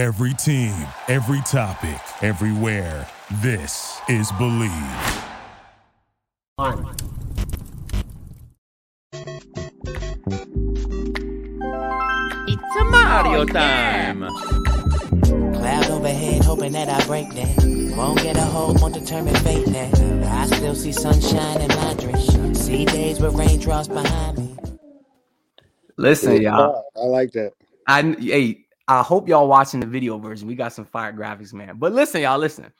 Every team, every topic, everywhere. This is Believe. On. It's a Mario oh, time. Cloud overhead, hoping that I break that. Won't get a hold, won't determine fate that. I still see sunshine in my dream. See days with raindrops behind me. Listen, y'all. I like that. I hey, I hope y'all watching the video version. We got some fire graphics, man. But listen, y'all, listen.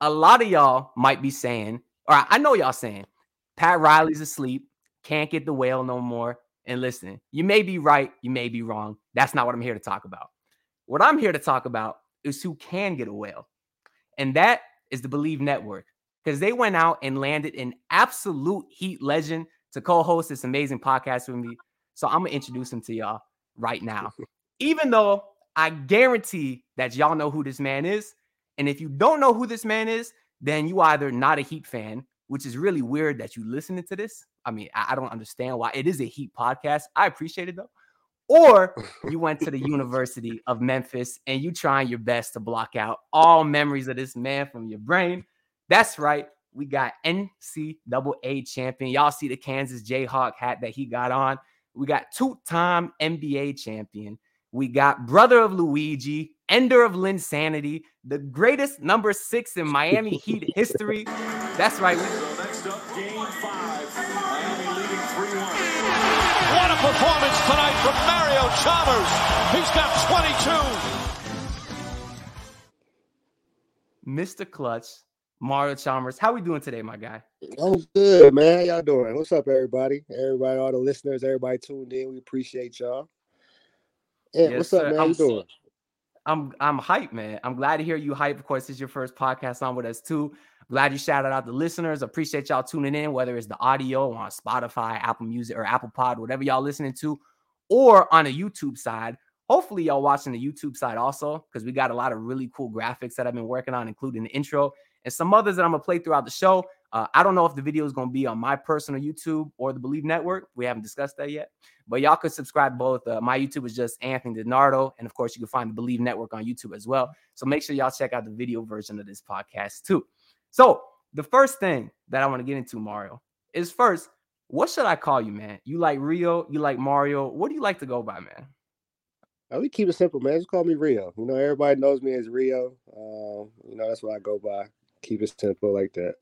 A lot of y'all might be saying, or I know y'all saying, Pat Riley's asleep, can't get the whale no more. And listen, you may be right, you may be wrong. That's not what I'm here to talk about. What I'm here to talk about is who can get a whale. And that is the Believe Network. Because they went out and landed an absolute heat legend to co-host this amazing podcast with me. So I'm gonna introduce him to y'all right now. Even though I guarantee that y'all know who this man is. And if you don't know who this man is, then you either not a Heat fan, which is really weird that you listening to this. I mean, I, I don't understand why it is a Heat podcast. I appreciate it though. Or you went to the University of Memphis and you trying your best to block out all memories of this man from your brain. That's right. We got NCAA champion. Y'all see the Kansas Jayhawk hat that he got on. We got two-time NBA champion. We got brother of Luigi, ender of Linsanity, the greatest number six in Miami Heat history. That's right. We, Next up, game five. Miami leading 3 1. What a performance tonight from Mario Chalmers. He's got 22. Mr. Clutch, Mario Chalmers. How we doing today, my guy? I'm good, man. How y'all doing? What's up, everybody? Everybody, all the listeners, everybody tuned in. We appreciate y'all. Yeah, Yes, what's up, sir. man? How you doing? I'm I'm hyped, man. I'm glad to hear you hype. Of course, this is your first podcast on with us too. Glad you shouted out the listeners. Appreciate y'all tuning in, whether it's the audio on Spotify, Apple Music, or Apple Pod, whatever y'all listening to, or on a YouTube side. Hopefully, y'all watching the YouTube side also, because we got a lot of really cool graphics that I've been working on, including the intro and some others that I'm gonna play throughout the show. Uh, I don't know if the video is gonna be on my personal YouTube or the Believe Network. We haven't discussed that yet, but y'all could subscribe both. Uh, my YouTube is just Anthony DiNardo, and of course, you can find the Believe Network on YouTube as well. So make sure y'all check out the video version of this podcast too. So the first thing that I want to get into, Mario, is first, what should I call you, man? You like Rio? You like Mario? What do you like to go by, man? Uh, we keep it simple, man. Just call me Rio. You know, everybody knows me as Rio. Um, you know, that's what I go by. Keep it simple like that.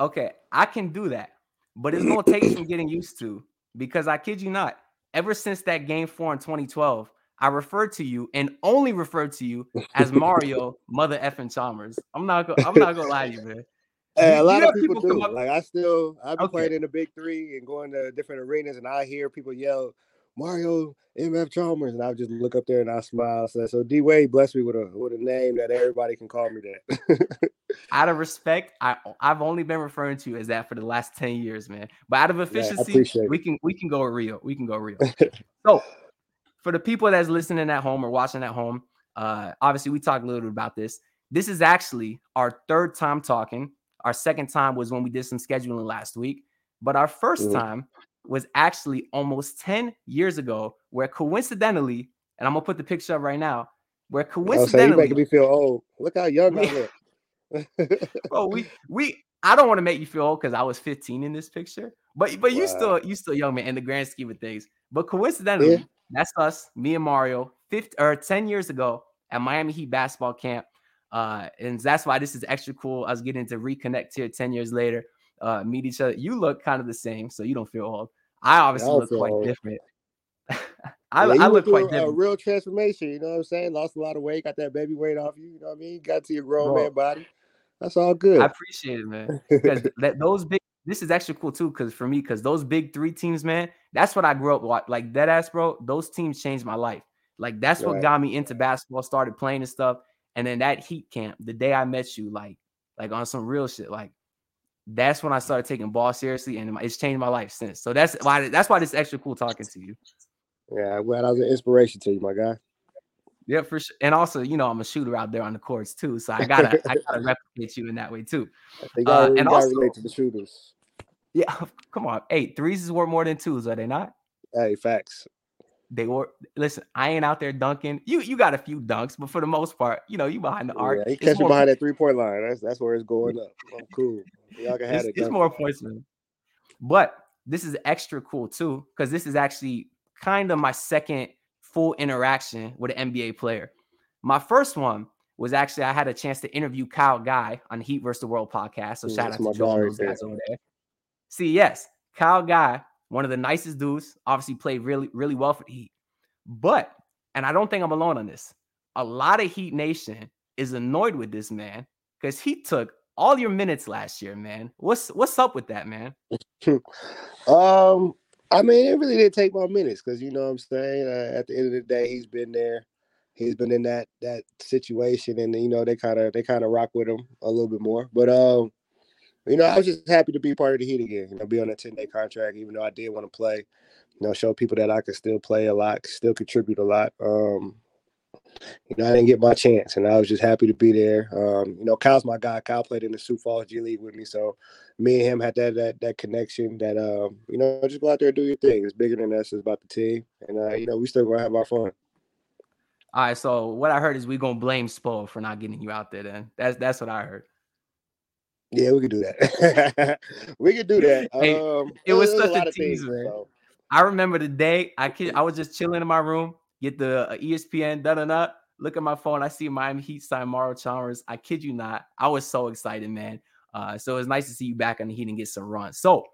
Okay, I can do that, but it's gonna take some getting used to because I kid you not, ever since that game four in 2012, I referred to you and only referred to you as Mario Mother effing Chalmers. I'm not gonna I'm not gonna lie to you, man. Hey, a lot of people, people do. up- Like I still, I've been Okay. playing in the big three and going to different arenas, and I hear people yell Mario MF Chalmers, and I just look up there and I smile. So, so D Wade blessed me with a with a name that everybody can call me that. Out of respect, I I've only been referring to you as that for the last 10 years, man. But out of efficiency, it. we can we can go real. We can go real. so for the people that's listening at home or watching at home, uh obviously we talked a little bit about this. This is actually our third time talking. Our second time was when we did some scheduling last week, but our 1st Mhm. time was actually almost 10 years ago, where coincidentally, and I'm gonna put the picture up right now, where I was saying you coincidentally making me feel old. Look how young I look. bro, we we I don't want to make you feel old because I was 15 in this picture, but but you still you still young man in the grand scheme of things. But coincidentally, Yeah. that's us, me and Mario, 50 or 10 years ago at Miami Heat basketball camp. Uh, and that's why this is extra cool. I was getting to reconnect here 10 years later, uh, meet each other. You look kind of the same, so you don't feel old. I obviously don't look quite old. different. I, Yeah, I look quite a, a different. real transformation. You know what I'm saying? Lost a lot of weight, got that baby weight off you. You know what I mean? Got to your grown Bro. man body. That's all good. I appreciate it, man. Because that those big this is actually cool too. Because for me, because those big three teams, man, that's what I grew up wa- like. That ass, bro. Those teams changed my life. Like that's what got me into basketball. Started playing and stuff. And then that Heat camp, the day I met you, like like on some real shit, like that's when I started taking ball seriously, and it's changed my life since. So that's why that's why this extra cool talking to you. yeah, I'm glad I was an inspiration to you, my guy. Yeah, for sure. And also, you know, I'm a shooter out there on the courts too, so I gotta I gotta replicate you in that way too. Uh, and also- relate to the shooters. Yeah, come on. Hey, threes is worth more than twos, are they not? Hey, facts. They were listen. I ain't out there dunking. You you got a few dunks, but for the most part, you know, you behind the arc. Yeah, he It's catch me more- behind that three point line. That's that's where it's going up. I'm cool. Y'all can have it's, it. it's more points, man. But this is extra cool too, because this is actually kind of my second full interaction with an NBA player. My first one was actually I had a chance to interview Kyle Guy on the Heat versus the World podcast. So Yeah, shout out to my Joe right those guys over there. See, yes, Kyle Guy, one of the nicest dudes, obviously played really, really well for the Heat. But, and I don't think I'm alone on this, a lot of Heat Nation is annoyed with this man because he took all your minutes last year, man. What's what's up with that, man? Um, I mean, it really didn't take my minutes because you know what I'm saying. Uh, at the end of the day, he's been there. He's been in that that situation, and you know they kind of they kind of rock with him a little bit more. But um, you know, I was just happy to be part of the Heat again. You know, be on a 10 day contract, even though I did want to play. You know, show people that I could still play a lot, still contribute a lot. Um, you know, I didn't get my chance, and I was just happy to be there. Um, you know, Kyle's my guy. Kyle played in the Sioux Falls G League with me, so me and him had that that that connection. That um, you know, just go out there and do your thing. It's bigger than us. It's about the team, and uh, you know, we still gonna have our fun. All right, so what I heard is we gonna blame Spo for not getting you out there. Then that's that's what I heard. Yeah, we could do that. we could do that. Hey, um, it was such a of tease, man. so. I remember the day I kid, I was just chilling in my room, get the uh, ESPN da da da. Look at my phone, I see Miami Heat sign Mario Chalmers. I kid you not, I was so excited, man. Uh, so it's nice to see you back on the Heat and get some runs. So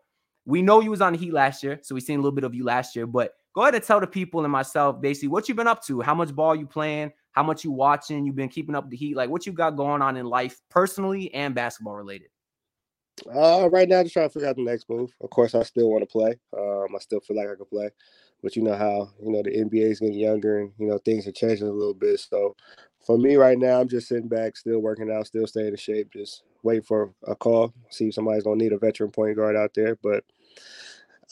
we know you was on the Heat last year, so we seen a little bit of you last year. But go ahead and tell the people and myself basically what you've been up to, how much ball you playing, how much you watching, you've been keeping up with the Heat, like what you got going on in life, personally and basketball related. Uh, right now, I'm just trying to figure out the next move. Of course, I still want to play. Um, I still feel like I can play, but you know how you know the NBA is getting younger, and you know things are changing a little bit. So, for me right now, I'm just sitting back, still working out, still staying in shape, just waiting for a call, see if somebody's gonna need a veteran point guard out there. But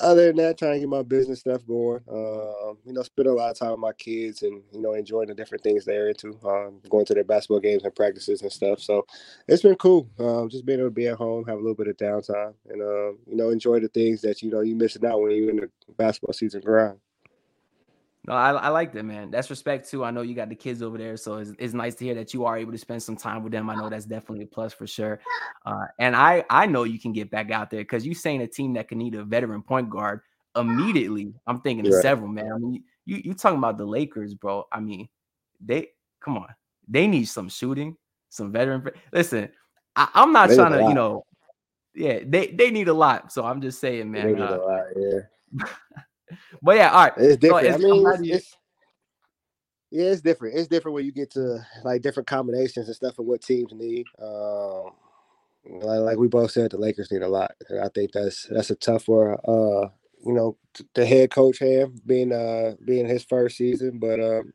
other than that, trying to get my business stuff going. Um, you know, spend a lot of time with my kids and you know enjoying the different things they're into. Um, going to their basketball games and practices and stuff. So it's been cool. Um, just being able to be at home, have a little bit of downtime, and um, you know enjoy the things that you know you missing out when you're in the basketball season grind. No, I, I like that, man. That's respect too. I know you got the kids over there, so it's, it's nice to hear that you are able to spend some time with them. I know that's definitely a plus for sure. Uh, and I I know you can get back out there because you're saying a team that can need a veteran point guard immediately. I'm thinking of Right. several, man. I mean, you you talking about the Lakers, bro? I mean, they come on, they need some shooting, some veteran. Listen, I, I'm not They trying to, you know, yeah, they they need a lot. So I'm just saying, They man. uh, a lot, yeah. but yeah, all right. It's different. it's- I mean, it's, you- it's- yeah, it's different. It's different when you get to like different combinations and stuff of what teams need. Um, like, like we both said, the Lakers need a lot. And I think that's that's a tough for uh, you know, t- the head coach Ham being uh being his first season, but um,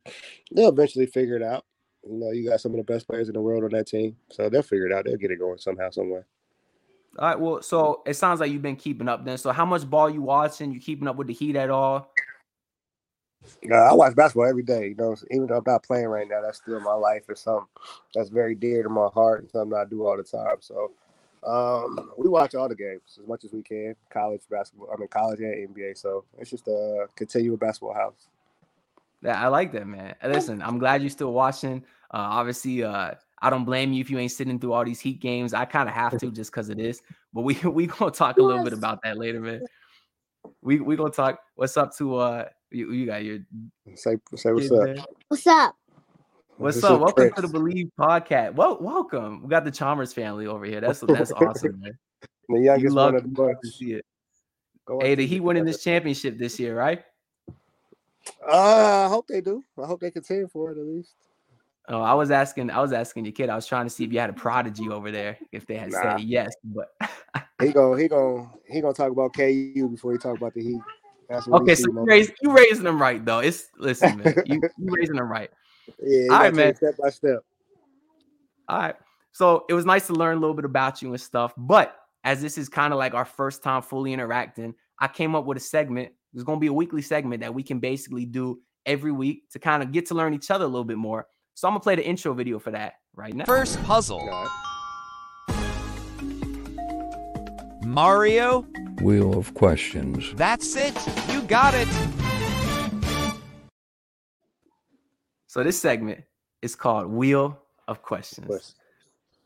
they'll eventually figure it out. You know, you got some of the best players in the world on that team, so they'll figure it out. They'll get it going somehow, somewhere. All right. Well, so it sounds like you've been keeping up then. So how much ball you watching? You keeping up with the Heat at all? Uh, I watch basketball every day. You know, even though I'm not playing right now, that's still my life. It's something that's very dear to my heart and something I do all the time. So um, we watch all the games as much as we can. College basketball, I mean college and NBA. So it's just a continual basketball house. Yeah, I like that, man. Listen, I'm glad you're still watching. Uh, obviously, uh, I don't blame you if you ain't sitting through all these Heat games. I kind of have to just because of this. But we we gonna talk a little bit about that later, man. We we gonna talk. What's up to uh? You, you got your Say say what's kids, up. man? What's up? What's This up? is Welcome to the Believe podcast. Well, welcome. We got the Chalmers family over here. That's that's awesome, man. The You youngest love, one of the you to see it. Go Hey, on, the keep Heat it winning this championship this year, right? Uh, I hope they do. I hope they contend for it at least. Oh, I was asking, I was asking your kid. I was trying to see if you had a prodigy over there, if they had Nah. said yes, but He gonna he gonna he gonna talk about KU before he talk about the Heat. That's what okay. So you raise, you raising them right though. It's listen, man. You you raising them right. Yeah, All right, man. step by step. All right. So it was nice to learn a little bit about you and stuff. But as this is kind of like our first time fully interacting, I came up with a segment. It's going to be a weekly segment that we can basically do every week to kind of get to learn each other a little bit more. So I'm going to play the intro video for that right now. First puzzle. Mario? Wheel of questions. That's it. You got it. So this segment is called Wheel of Questions. Question.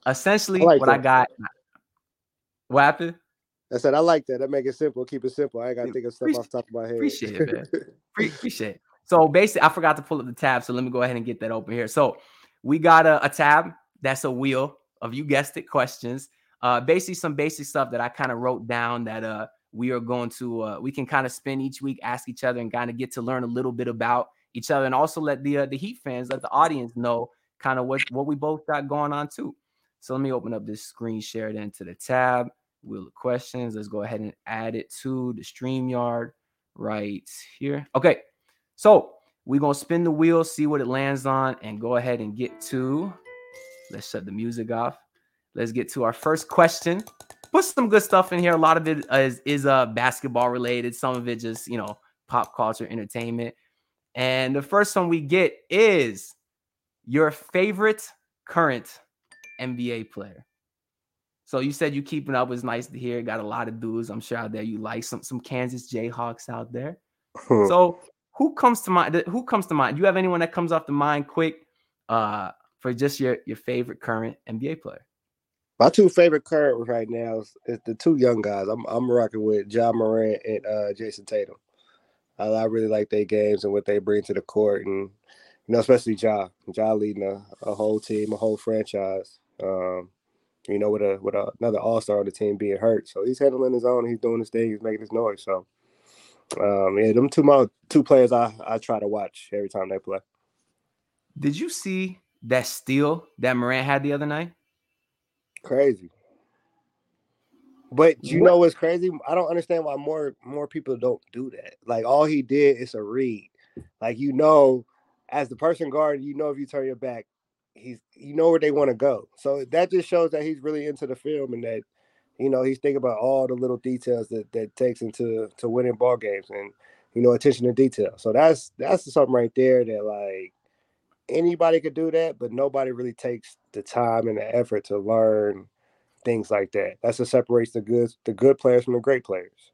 Essentially, I like what I got. What happened? I said I like that. That make it simple. Keep it simple. I ain't gotta think of stuff off the top of my head. appreciate it, man. Pre- Appreciate it. So basically, I forgot to pull up the tab. So let me go ahead and get that open here. So we got a, a tab that's a wheel of you guessed it questions. Uh, basically some basic stuff that I kind of wrote down that uh we are going to uh we can kind of spend each week, ask each other, and kind of get to learn a little bit about each other, and also let the uh, the Heat fans, let the audience know kind of what what we both got going on too. So let me open up this screen shared into the tab. Wheel of questions. Let's go ahead and add it to the StreamYard right here. Okay. So we're gonna spin the wheel, see what it lands on, and go ahead and get to. Let's shut the music off. Let's get to our first question. Put some good stuff in here. A lot of it is, is uh basketball related. Some of it just you know pop culture, entertainment. And the first one we get is your favorite current NBA player. So you said you keeping up was nice to hear. Got a lot of dudes, I'm sure out there you like some some Kansas Jayhawks out there. So who comes to mind? Who comes to mind? Do you have anyone that comes off the mind quick uh for just your your favorite current NBA player? My two favorite current right now is, is the two young guys. I'm I'm rocking with Ja Morant and uh, Jayson Tatum. I, I really like their games and what they bring to the court, and you know, especially Ja. Ja leading a, a whole team, a whole franchise. Um, you know, with a with a, another All Star on the team being hurt, so he's handling his own. He's doing his thing. He's making his noise. So, um, yeah, them two my two players I I try to watch every time they play. Did you see that steal that Morant had the other night? Crazy. But you What- know what's crazy? I don't understand why more more people don't do that. Like all he did is a read. Like you know, as the person guard, you know if you turn your back, he's you know where they want to go. So that just shows that he's really into the film and that you know he's thinking about all the little details that that takes into to winning ball games and you know attention to detail. So that's that's something right there that like anybody could do that, but nobody really takes the time and the effort to learn things like that. That's what separates the good the good players from the great players.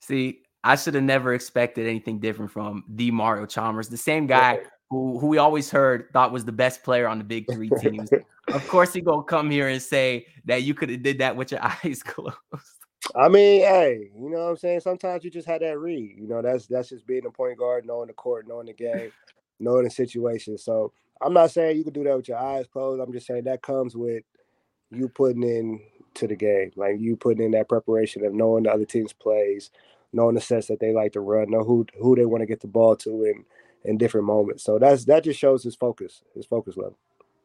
See, I should have never expected anything different from the Mario Chalmers, the same guy who who we always heard thought was the best player on the big three teams. of course, he gonna come here and say that you could have did that with your eyes closed. I mean, hey, you know what I'm saying? Sometimes you just had that read. You know, that's that's just being a point guard, knowing the court, knowing the game, knowing the situation. So I'm not saying you can do that with your eyes closed. I'm just saying that comes with you putting in to the game, like you putting in that preparation of knowing the other team's plays, knowing the sets that they like to run, know who who they want to get the ball to in in different moments. So that's that just shows his focus, his focus level.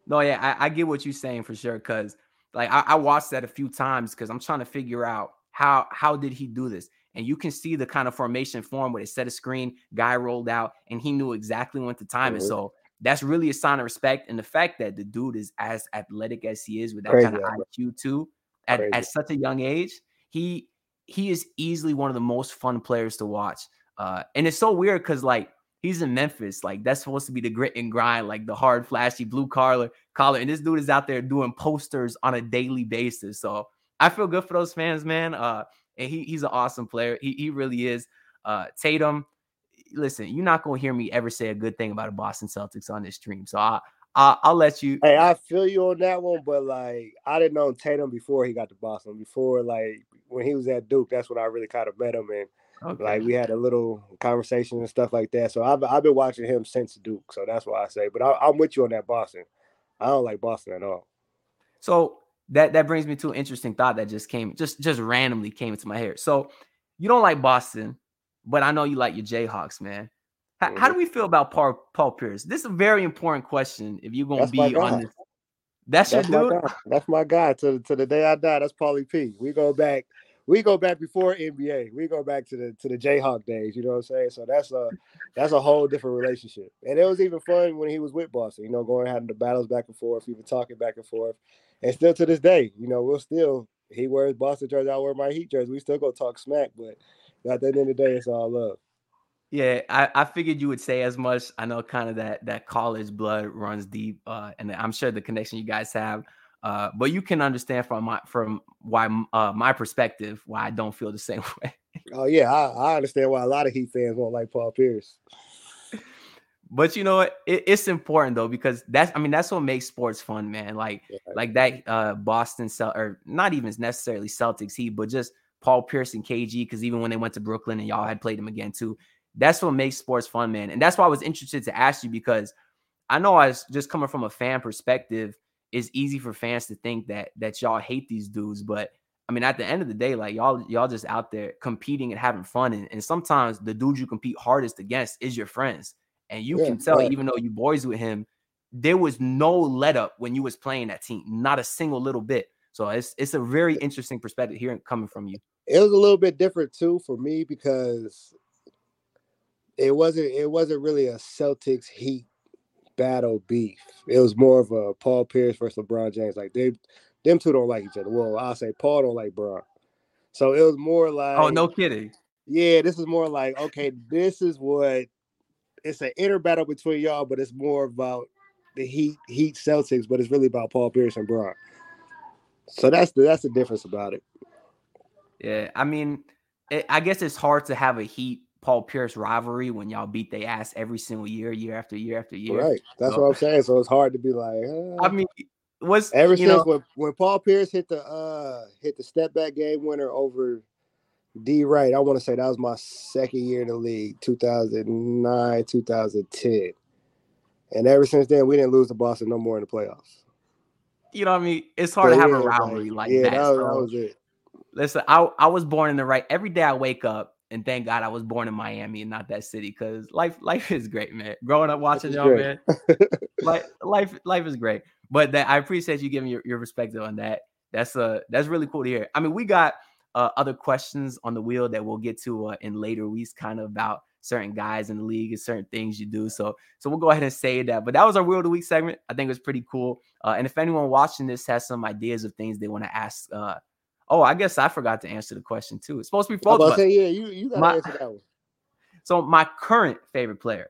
No, yeah, I, I get what you're saying for sure. Cause like I, I watched that a few times because I'm trying to figure out how how did he do this? And you can see the kind of formation form where they set a screen, guy rolled out, and he knew exactly when to time it. Mhm. So that's really a sign of respect. And the fact that the dude is as athletic as he is with that Crazy kind of. IQ too, at, Crazy. at such a young age, he he is easily one of the most fun players to watch. Uh, and it's so weird because like he's in Memphis, like that's supposed to be the grit and grind, like the hard, flashy blue collar collar. And this dude is out there doing posters on a daily basis. So I feel good for those fans, man. Uh, and he, he's an awesome player. He, he really is. Uh, Tatum, listen, you're not gonna hear me ever say a good thing about a Boston Celtics on this stream. So I, I I'll let you. Hey, I feel you on that one, but like I didn't know Tatum before he got to Boston. Before like when he was at Duke, that's when I really kind of met him and Okay. like we had a little conversation and stuff like that. So I've I've been watching him since Duke, so that's why I say. But I, I'm with you on that Boston. I don't like Boston at all. So that that brings me to an interesting thought that just came just just randomly came into my head. So you don't like Boston, but I know you like your Jayhawks, man. H- How mm-hmm. do we feel about Paul, Paul Pierce? This is a very important question. If you're gonna That's be on this, that's, That's your my dude. guy. That's my guy to to the day I die. That's Paulie P. We go back. We go back before NBA. We go back to the to the Jayhawk days. You know what I'm saying? So that's a that's a whole different relationship. And it was even fun when he was with Boston. You know, going having the battles back and forth, even talking back and forth. And still to this day, you know, we'll still he wears Boston jersey, I wear my Heat jersey. We still go talk smack, but at the end of the day, it's all love. Yeah, I, I figured you would say as much. I know kind of that that college blood runs deep, uh, and I'm sure the connection you guys have. Uh, but you can understand from my from why uh, my perspective why I don't feel the same way. Oh yeah, I, I understand why a lot of Heat fans won't like Paul Pierce. But you know what? It, it's important though because that's I mean that's what makes sports fun, man. Like Yeah. like that uh Boston Cel or not even necessarily Celtics Heat, but just Paul Pierce and KG. Because even when they went to Brooklyn and y'all had played them again too, that's what makes sports fun, man. And that's why I was interested to ask you because I know I was just coming from a fan perspective. It's easy for fans to think that that y'all hate these dudes, but I mean, at the end of the day, like y'all, y'all just out there competing and having fun. And, and sometimes the dude you compete hardest against is your friends. And you Yeah, can tell, right. even though you boys with him, there was no let up when you was playing that team, not a single little bit. So it's it's a very interesting perspective here coming from you. it was a little bit different too for me because it wasn't it wasn't really a Celtics Heat battle beef. It was more of a Paul Pierce versus LeBron James. Like they them two don't like each other. Well, I'll say Paul don't like Bron. So it was more like Oh, no kidding. yeah, this is more like okay, this is what it's an inner battle between y'all, but it's more about the Heat Heat Celtics, but it's really about Paul Pierce and Bron. So that's the that's the difference about it. Yeah, I mean, it, I guess it's hard to have a Heat Paul Pierce rivalry when y'all beat their ass every single year, year after year after year. Right. That's So- what I'm saying. So it's hard to be like, uh, I mean, what's ever since know, when, when Paul Pierce hit the uh hit the step back game winner over D Wright, I want to say that was my second year in the league, 2009, 2010. And ever since then, we didn't lose to Boston no more in the playoffs. you know what I mean? It's hard So, to have yeah, a rivalry like, yeah, that. that, was, that was it. Listen, I, I was born in the right. Every day I wake up and thank God I was born in Miami and not that city because life life is great, man. Growing up watching y'all, man. Like life life is great. But that I appreciate you giving your, your perspective on that. That's uh that's really cool to hear. I mean, we got uh, other questions on the wheel that we'll get to uh, in later weeks, kind of about certain guys in the league and certain things you do. So so we'll go ahead and say that. But that was our wheel of the week segment. I think it was pretty cool. Uh, and if anyone watching this has some ideas of things they want to ask uh, Oh, I guess I forgot to answer the question too. It's supposed to be both. about of to us. say, yeah, you, you got to My- answer that one. So my current favorite player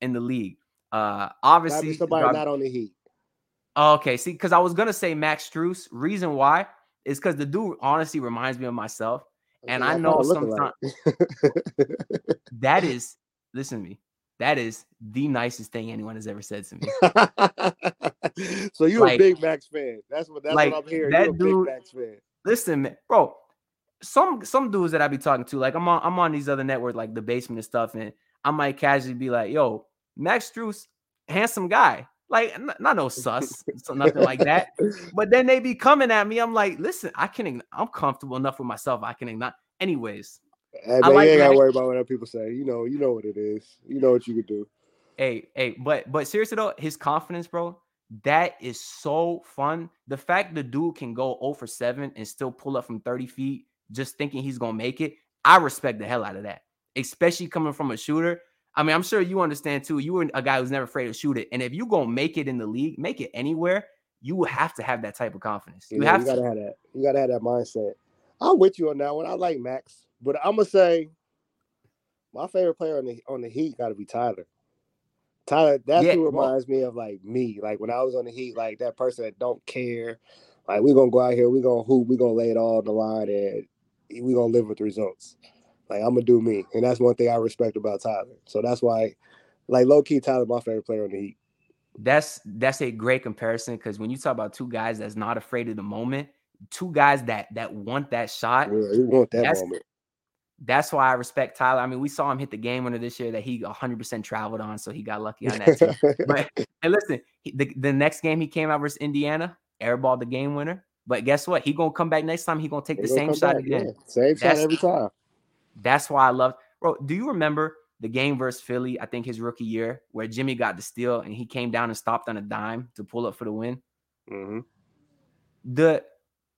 in the league, uh, obviously, somebody Rob- not on the Heat. Okay. See, because I was gonna say Max Strus. Reason why is because the dude honestly reminds me of myself. And I know kinda. That is, listen to me. That is the nicest thing anyone has ever said to me. so you Like- a big Max fan. That's what that's like, what I'm hearing. that You a dude- big Max fan. Listen, man, bro. Some some dudes that I be talking to, like I'm on I'm on these other networks, like the basement and stuff, and I might casually be like, "Yo, Max Strus, handsome guy." Like, n- not no sus, so nothing like that. But then they be coming at me. I'm like, listen, I can. I'm comfortable enough with myself. I can ignore. Anyways, Hey, I man, like you ain't gotta worry about what other people say. You know, you know what it is. You know what you could do. hey, hey, but but seriously though, his confidence, bro, that is so fun. The fact the dude can go 0 for 7 and still pull up from 30 feet, just thinking he's gonna make it. I respect the hell out of that, especially coming from a shooter. I mean, I'm sure you understand too. You were a guy who's never afraid to shoot it, and if you gonna make it in the league, make it anywhere, you will have to have that type of confidence. You Yeah, have you to. gotta have that. You gotta have that mindset. I'm with you on that one. I like Max, but I'm gonna say my favorite player on the on the Heat got to be Tyler. Tyler, that's Yeah, who well- reminds me of like me. Like when I was on the Heat, like that person that don't care. Like we're gonna go out here, we're gonna hoop, we're gonna lay it all on the line, and we're gonna live with the results. Like I'm gonna do me, and that's one thing I respect about Tyler. So that's why, like low key, Tyler, my favorite player on the Heat. that's that's a great comparison because when you talk about two guys that's not afraid of the moment, two guys that that want that shot, Yeah, want that That's- moment. That's why I respect Tyler. I mean, we saw him hit the game winner this year that he 100% traveled on, so he got lucky on that too. but and listen, he, the, the next game he came out versus Indiana, airballed the game winner. But guess what? He gonna come back next time. He gonna take They the gonna same shot back, again. yeah. Same shot every time. That's why I love. Bro, do you remember the game versus Philly? I think his rookie year where Jimmy got the steal and he came down and stopped on a dime to pull up for the win. Mm-hmm. The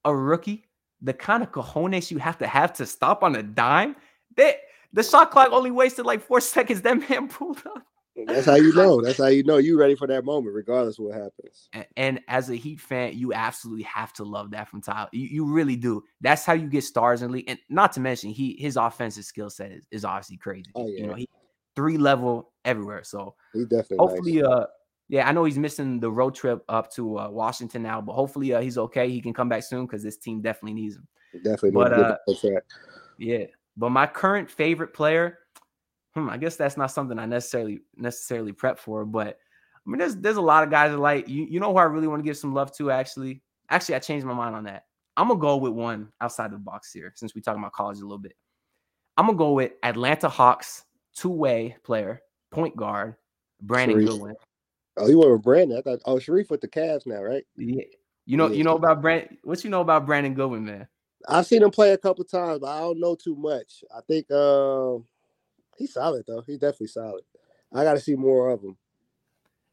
a rookie, the kind of cojones you have to have to stop on a dime. That the shot clock only wasted like four seconds. That man pulled up. That's how you know. That's how you know you ready for that moment, regardless of what happens. A- And as a Heat fan, you absolutely have to love that from Tyler. You, you really do. That's how you get stars in the league. And not to mention, he his offensive skill set is, is obviously crazy. Oh, You know, he three level everywhere. So He's definitely hopefully, nice. uh, yeah, I know he's missing the road trip up to uh, Washington now, but hopefully uh, he's okay. He can come back soon because this team definitely needs him. Definitely but, uh, get back on track. Yeah. But my current favorite player, hmm, I guess that's not something I necessarily necessarily prep for, but I mean, there's there's a lot of guys that like you. You know who I really want to give some love to? Actually, actually, I changed my mind on that. I'm gonna go with one outside the box here, since we're talking about college a little bit. I'm gonna go with Atlanta Hawks two-way player, point guard, Brandon Sharif. Goodwin. Oh, you went with Brandon. I thought oh Sharif with the Cavs now, right? Yeah. You know, Yeah. you know about Brand. What you know about Brandon Goodwin, man? I've seen him play a couple times, but I don't know too much. I think um he's solid though. He's definitely solid. I got to see more of him.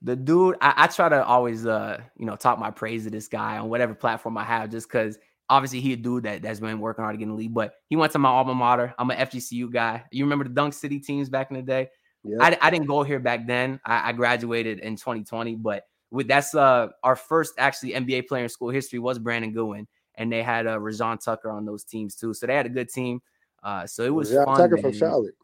the dude I, I try to always uh you know talk my praise to this guy on whatever platform i have just because obviously he a dude that, that's been working hard to get in the league but he went to my alma mater i'm an fgcu guy you remember the dunk city teams back in the day Yeah. I, I didn't go here back then I, I graduated in 2020 but with that's uh our first actually nba player in school history was brandon goodwin and they had uh rayjon tucker on those teams too so they had a good team uh so it was yeah, fun Tucker from. Charlotte.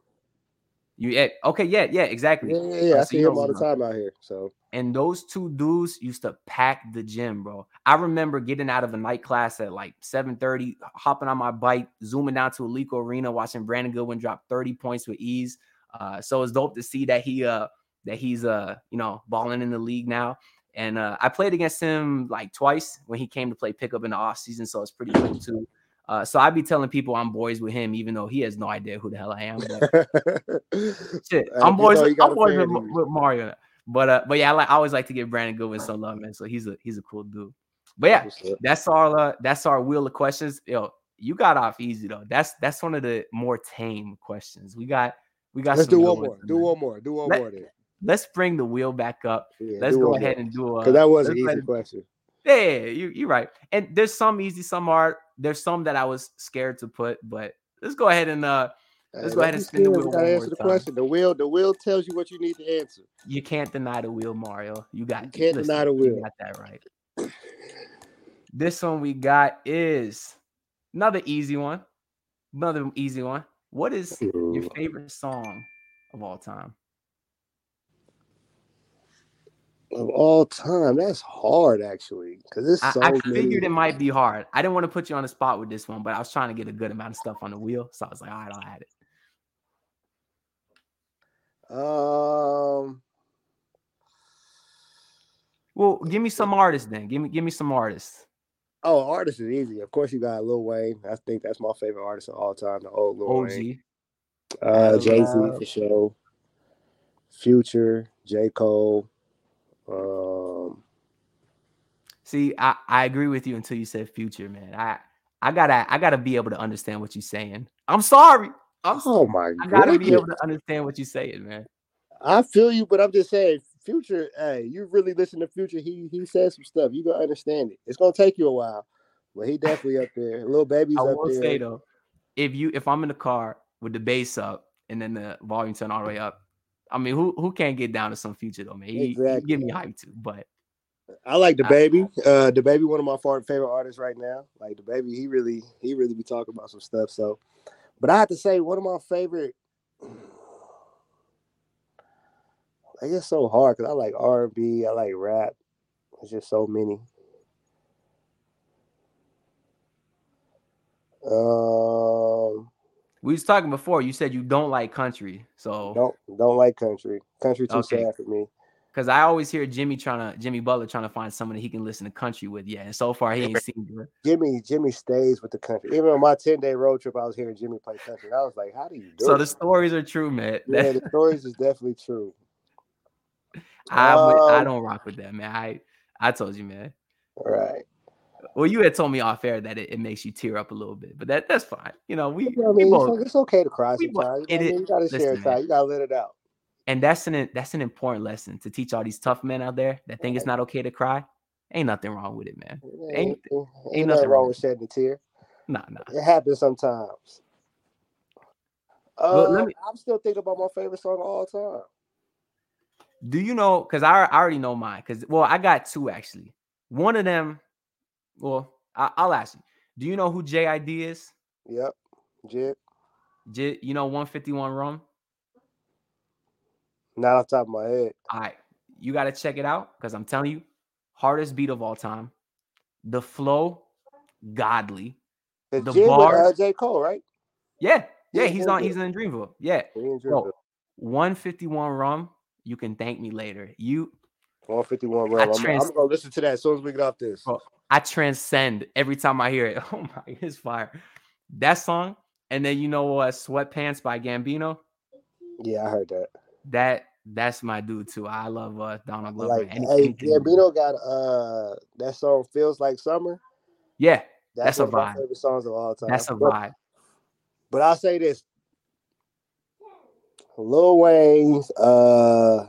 you yeah, okay yeah yeah exactly Yeah, yeah, yeah. Uh, I see him all the time out here. So And those two dudes used to pack the gym, bro. I remember getting out of a night class at like 7:30, hopping on my bike, zooming down to Alico Arena, watching Brandon Goodwin drop 30 points with ease. Uh, so it's dope to see that he uh that he's uh you know balling in the league now. And uh, I played against him like twice when he came to play pickup in the off season, so it's pretty cool too. Uh, so I'd be telling people I'm boys with him, even though he has no idea who the hell I am. But shit, I'm boys. With, I'm boys with, with Mario. But uh, but yeah, I like I always like to give Brandon Goodwin some love, man. So he's a he's a cool dude. But yeah, What's that's our uh, that's our wheel of questions. Yo, you got off easy though. That's that's one of the more tame questions. We got we got. Let's do one more. Do one more. Do one Let- more then. Let's bring the wheel back up. Yeah, Let's go ahead more. and do a. Because that was an easy question. Yeah, you you're right. And there's some easy, some are. There's some that I was scared to put, but let's go ahead and uh Let's go ahead and spin the wheel gotta one answer more the time. question. The wheel, the wheel tells you what you need to answer. you can't deny the wheel, Mario. You got You can't deny the wheel. got that right. This one we got is another easy one. Another easy one. What is your favorite song of all time? Of all time, that's hard actually. Because it's I, I figured it might be hard. I didn't want to put you on the spot with this one, but I was trying to get a good amount of stuff on the wheel. So I was like, all right, I'll add it. Um, Well, give me some artists then. Give me give me some artists. Oh, artist is easy. Of course, you got Lil Wayne. I think that's my favorite artist of all time. The old Lil OG. Wayne. Uh, Jay Z for sure. Future, J Cole. Um, See, I, I agree with you until you said future, man. I I gotta I gotta be able to understand what you're saying. I'm sorry. I'm sorry. oh my god! I gotta be able to understand what you're saying, man. I feel you, but I'm just saying, Future. Hey, you really listen to Future? He he said some stuff. You gonna understand it. It's gonna take you a while, but he definitely up there. Little baby's up there. I up will there. say though, if you if I'm in the car with the bass up and then the volume turned all the way up, I mean, who who can't get down to some future though, man? He, he give me hype too, but I like the baby. Uh, the baby, one of my fa- favorite artists right now. Like the baby, he really he really be talking about some stuff. So, but I have to say, one of my favorite. It's so hard because I like R and B, I like rap. It's just so many. Um, we was talking before. You said you don't like country, so don't don't like country. Country too Okay. sad for me. because I always hear Jimmy trying to Jimmy Butler trying to find someone that he can listen to country with. Yeah, and so far he ain't seen it. Jimmy Jimmy stays with the country. Even on my ten day road trip, I was hearing Jimmy play country. I was like, how do you do it? So it? the stories are true, man. yeah, the stories is definitely true. I would, I Um, don't rock with that, man. I I told you, man. Right. Well, you had told me off air that it, it makes you tear up a little bit, but that that's fine. You know, we, You know what I we mean, both, it's, okay to cry sometimes. You, know what I mean? you gotta share listen, it out. You gotta let it out. and that's an that's an important lesson to teach all these tough men out there that think it's not okay to cry. Ain't nothing wrong with it, man. Ain't, Ain't- ain't, ain't nothing wrong with shedding a tear. Nah, nah. It happens sometimes. Well, let Uh, me- I'm still thinking about my favorite song of all time. Do you know? Because I, I already know mine. Because well, I got two actually. One of them, well, I, I'll ask you. Do you know who JID is? Yep. JID. J, you know 151 Rum. Not off the top of my head. All right, you got to check it out because I'm telling you, hardest beat of all time. The flow, godly. The, The JID with uh, J. Cole, right? Yeah, yeah, Yeah, he's on. He's in Dreamville. Yeah, Me and Bro, Drew. 151 rum. You can thank me later. You 151 rum. I'm, trans- I'm gonna listen to that as soon as we get off this. Bro, I transcend every time I hear it. Oh my, it's fire. That song, and then you know what? Sweatpants by Gambino. Yeah, I heard that. That that's my dude too. I love uh Donald Glover. Like, hey, anything he does. Gambino got uh that song feels like summer. Yeah, That's a of my vibe. favorite songs of all time. that's a But- vibe. But I'll say this. Lil Wayne's uh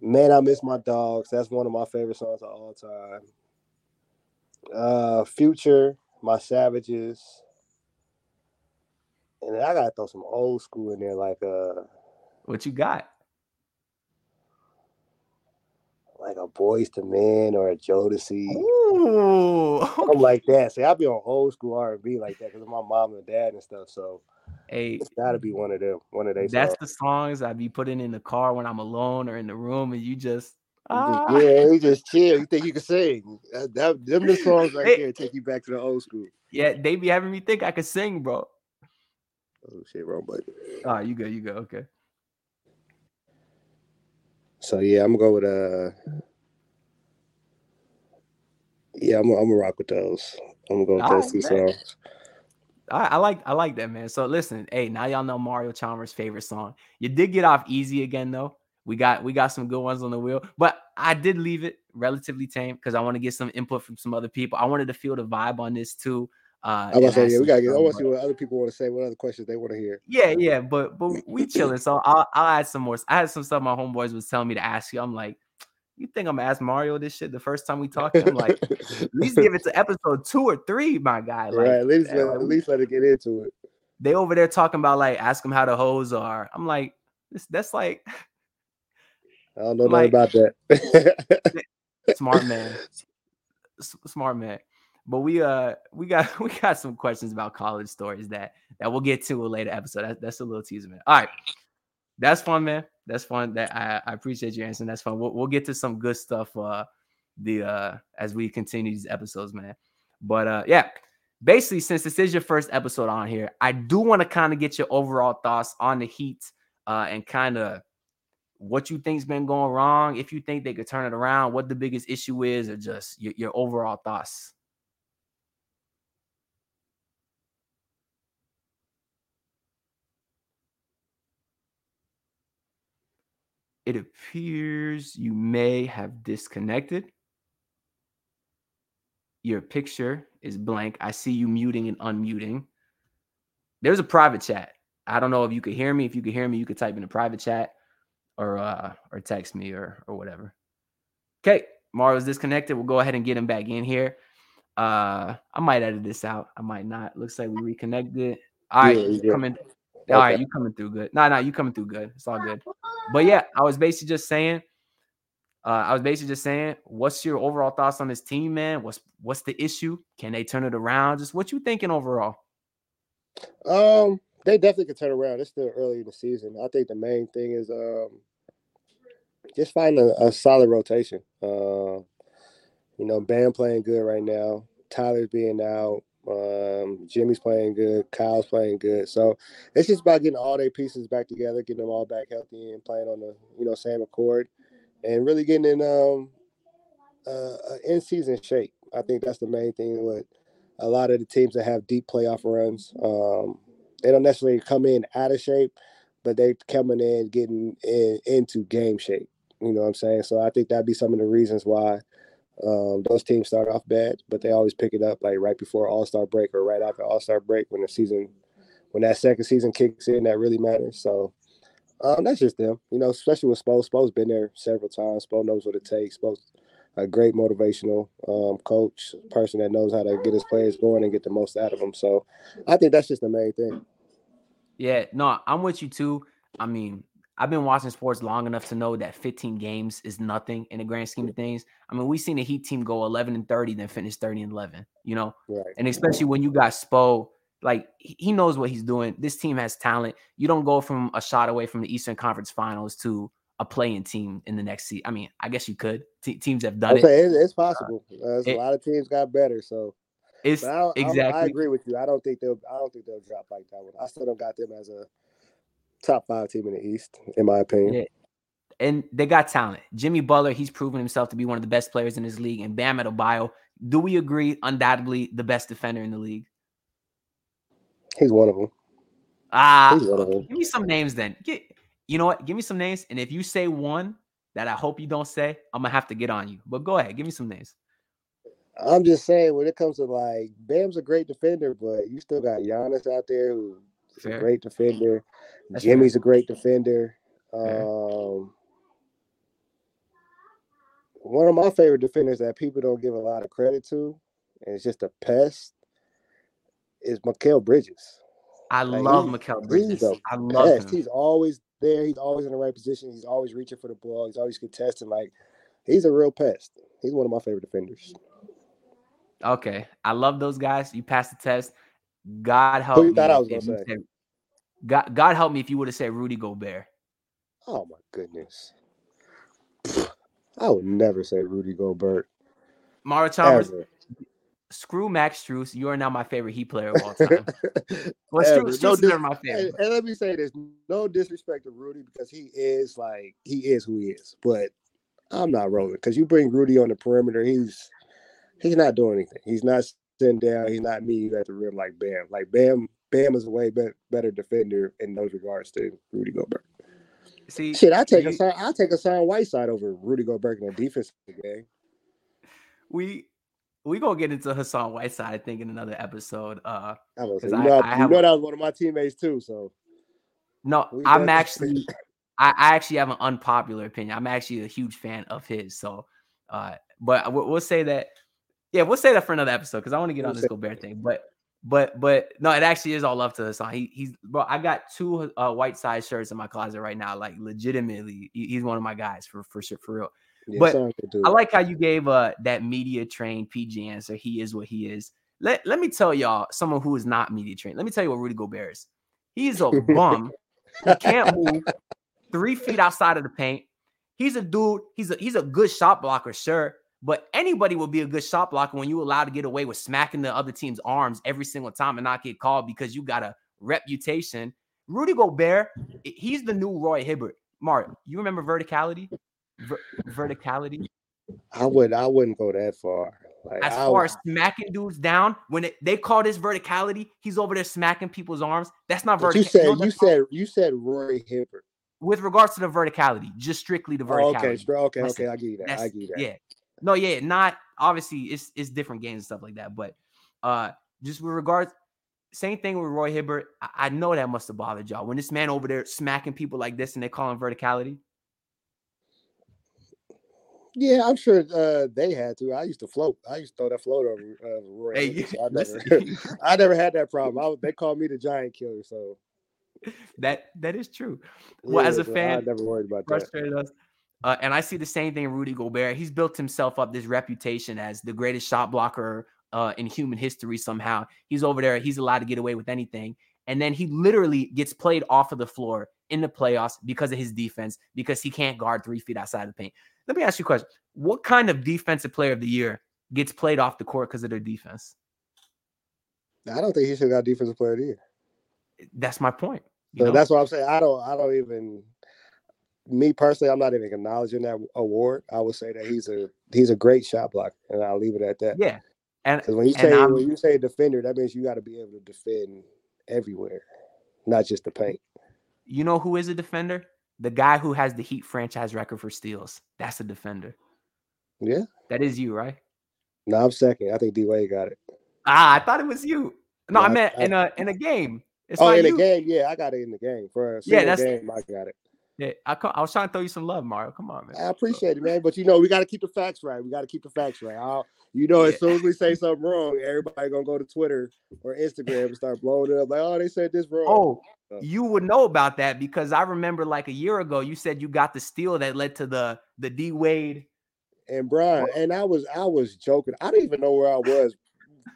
Man, I Miss My Dogs. That's one of my favorite songs of all time. Uh Future, My Savages. And then I gotta throw some old school in there, like uh What you got? like a Boyz II Men or a Jodeci. Ooh, Something like that. See, I be on old school R and B like that because of my mom and dad and stuff. So hey, it's gotta be one of them, one of they that's songs. the songs I be putting in the car when I'm alone or in the room, and you just ah. yeah, you just chill. You think you can sing? That, that them the songs right there take you back to the old school. yeah, they be having me think I could sing, bro. Oh shit, wrong button. Ah, you go, you go, okay. So yeah, I'm gonna go with uh. Yeah, I'm, I'm gonna rock with those. I'm gonna go with All those two man. songs. I, I like I like that man. So listen, hey, now y'all know Mario Chalmers' favorite song. You did get off easy again though. We got we got some good ones on the wheel, but I did leave it relatively tame because I want to get some input from some other people. I wanted to feel the vibe on this too. Uh, I'm about to say, yeah, we gotta get. I want to see what other people want to say. What other questions they want to hear. Yeah, yeah, but but we chilling. So I'll I'll add some more. I had some stuff my homeboys was telling me to ask you. I'm like, you think I'm gonna ask Mario this shit the first time we talked? I'm like, at least give it to episode two or three, my guy. Like, right. At least, let, at least let it get into it. they over there talking about like ask them how the hoes are. I'm like, this that's like I don't know Like- nothing about that. smart man, S- smart man. But we uh we got we got some questions about college stories that that we'll get to a later episode. That, that's a little teaser, man. All right, that's fun, man. That's fun. That I, I appreciate you answering. That's fun. We'll, we'll get to some good stuff uh the uh as we continue these episodes, man. But uh yeah, basically since this is your first episode on here, I do want to kind of get your overall thoughts on the Heat uh and kind of what you think's been going wrong, if you think they could turn it around, what the biggest issue is, or just your, your overall thoughts. It appears you may have disconnected. Your picture is blank. I see you muting and unmuting. There's a private chat. I don't know if you could hear me. If you could hear me, you could type in a private chat or uh or text me or or whatever. Okay, Mario's disconnected. We'll go ahead and get him back in here. Uh I might edit this out. I might not. Looks like we reconnected. All right, Yeah, you you good. coming. All right, Okay. you coming through good. No, no, you coming through good. It's all good. But yeah, I was basically just saying, uh, I was basically just saying, what's your overall thoughts on this team, man? What's what's the issue? Can they turn it around? Just what you thinking overall? Um, they definitely could turn around. It's still early in the season. I think the main thing is um just finding a, a solid rotation. Uh, you know, Bam playing good right now. Tyler's being out. Um, Jimmy's playing good. Kyle's playing good. So it's just about getting all their pieces back together, getting them all back healthy and playing on the you know same accord, and really getting in um uh in season shape. I think that's the main thing with a lot of the teams that have deep playoff runs. Um, they don't necessarily come in out of shape, but they coming in getting in, into game shape. You know what I'm saying? So I think that'd be some of the reasons why um, those teams start off bad, but they always pick it up like right before All Star break or right after All Star break when the season, when that second season kicks in, that really matters. So um, that's just them, you know, especially with Spo. Spo's been there several times. Spo knows what it takes. Spo's a great motivational um, coach, person that knows how to get his players going and get the most out of them. So I think that's just the main thing. Yeah, no, I'm with you too. I mean, I've been watching sports long enough to know that 15 games is nothing in the grand scheme of things. I mean, we've seen the Heat team go 11 and 30, then finish 30 and 11. You know, Right. and especially when you got Spo, like he knows what he's doing. This team has talent. You don't go from a shot away from the Eastern Conference Finals to a playing team in the next season. I mean, I guess you could. Te- teams have done it. it's, possible. Uh, it- a lot of teams got better, so It's I, don't, I'm- I agree with you. I don't think they'll. I don't think they'll drop like that one. I still don't got them as a top five team in the East, in my opinion. Yeah. And they got talent. Jimmy Butler, he's proven himself to be one of the best players in his league. And Bam Adebayo, do we agree? Undoubtedly the best defender in the league. He's one of them. Ah, one give me some names then. Get, you know what? Give me some names. And if you say one that I hope you don't say, I'm gonna have to get on you. But go ahead, give me some names. I'm just saying, when it comes to like Bam's a great defender, but you still got Giannis out there who's Fair. a great defender. That's Jimmy's a great defender. Um, one of my favorite defenders that people don't give a lot of credit to, and it's just a pest, is Mikal Bridges. I Like, love Mikal Bridges. I love pest. him. He's always there. He's always in the right position. He's always reaching for the ball. He's always contesting. Like he's a real pest. He's one of my favorite defenders. Okay, I love those guys. You passed the test. God help Who you me. thought I was if gonna you say? said- God, God help me if you would have said Rudy Gobert. Oh my goodness. I would never say Rudy Gobert. Mario Chalmers, Ever. screw Max Strus. You are now my favorite Heat player of all time. Well, Strus, Strus No is dis- my and, and let me say this: no disrespect to Rudy because he is like he is who he is. But I'm not rolling because you bring Rudy on the perimeter, he's he's not doing anything. He's not sitting down. He's not meeting you at the rim like Bam. Like Bam, Bam is a way be- better defender in those regards to Rudy Gobert. See, Shit, I take a you- sign. I take a sign Whiteside over Rudy Gobert in a defensive game. we we gonna get into Hassan Whiteside, I think, in another episode. Uh, I was, 'Cause you I- know, I you know a- that was one of my teammates too. So no, We I'm actually, I, I actually have an unpopular opinion. I'm actually a huge fan of his. So, uh, but we'll, we'll say that. Yeah, we'll say that for another episode because I want to get We'll on this Gobert thing. But, but, but no, it actually is all love to Hassan. He, he's bro. I got two uh, Whiteside shirts in my closet right now. Like legitimately, he's one of my guys for for sure, for real. yeah, But sounds good, dude. I like how you gave uh that media trained PG answer. He is what he is. Let let me tell y'all someone who is not media trained. Let me tell you what Rudy Gobert is. He's a bum. he can't move three feet outside of the paint. He's a dude. He's a he's a good shot blocker, sure. But anybody will be a good shot blocker when you allow to get away with smacking the other team's arms every single time and not get called because you got a reputation. Rudy Gobert, he's the new Roy Hibbert. Mark, you remember verticality? Ver- verticality. I would I wouldn't go that far. Like As I far would- as smacking dudes down, when it, they call this verticality, he's over there smacking people's arms. That's not but you said you said you said Roy Hibbert. with regards to the verticality, just strictly the Oh, verticality. okay, okay, That's okay. I give you that. I you that. Yeah. No, yeah, not obviously it's it's different games and stuff like that. But uh just with regards, same thing with Roy Hibbert. I, I know that must have bothered y'all when this man over there smacking people like this and they call him verticality. Yeah, I'm sure uh, they had to. I used to float. I used to throw that float over uh, Roy. Hey, Hibbert, so I, never, I never had that problem. I, they called me the giant killer, so that that is true. Well, as a yeah, so I fan, never worried about that. frustrated us. Uh, and I see the same thing in Rudy Gobert. He's built himself up this reputation as the greatest shot blocker uh, in human history somehow. He's over there. He's allowed to get away with anything. And then he literally gets played off of the floor in the playoffs because of his defense, because he can't guard three feet outside of the paint. Let me ask you a question. What kind of defensive player of the year gets played off the court because of their defense? I don't think he should have got defensive player of the year. That's my point. So that's what I'm saying. I don't. I don't even. Me personally, I'm not even acknowledging that award. I would say that he's a he's a great shot blocker, and I'll leave it at that. yeah. And, when you and say I'm- when you say defender, that means you got to be able to defend everywhere, not just the paint. You know who is a defender? The guy who has the Heat franchise record for steals. That's a defender. Yeah. That is you, right? No, I'm second. I think D Wade got it. Ah, I thought it was you. No, I meant I- in a in a game. It's oh, in you. the game, yeah, I got it in the game for a Yeah, that's- game. I got it. Yeah, I, I was trying to throw you some love, Mario. Come on, man. I appreciate it, man. But you know, we got to keep the facts right. We got to keep the facts right. I'll, you know, as Yeah. soon as we say something wrong, everybody gonna go to Twitter or Instagram and start blowing it up. Like, oh, they said this wrong. Oh, Uh, you would know about that because I remember like a year ago you said you got the steal that led to the the D Wade. and Brian, and I was I was joking. I didn't even know where I was.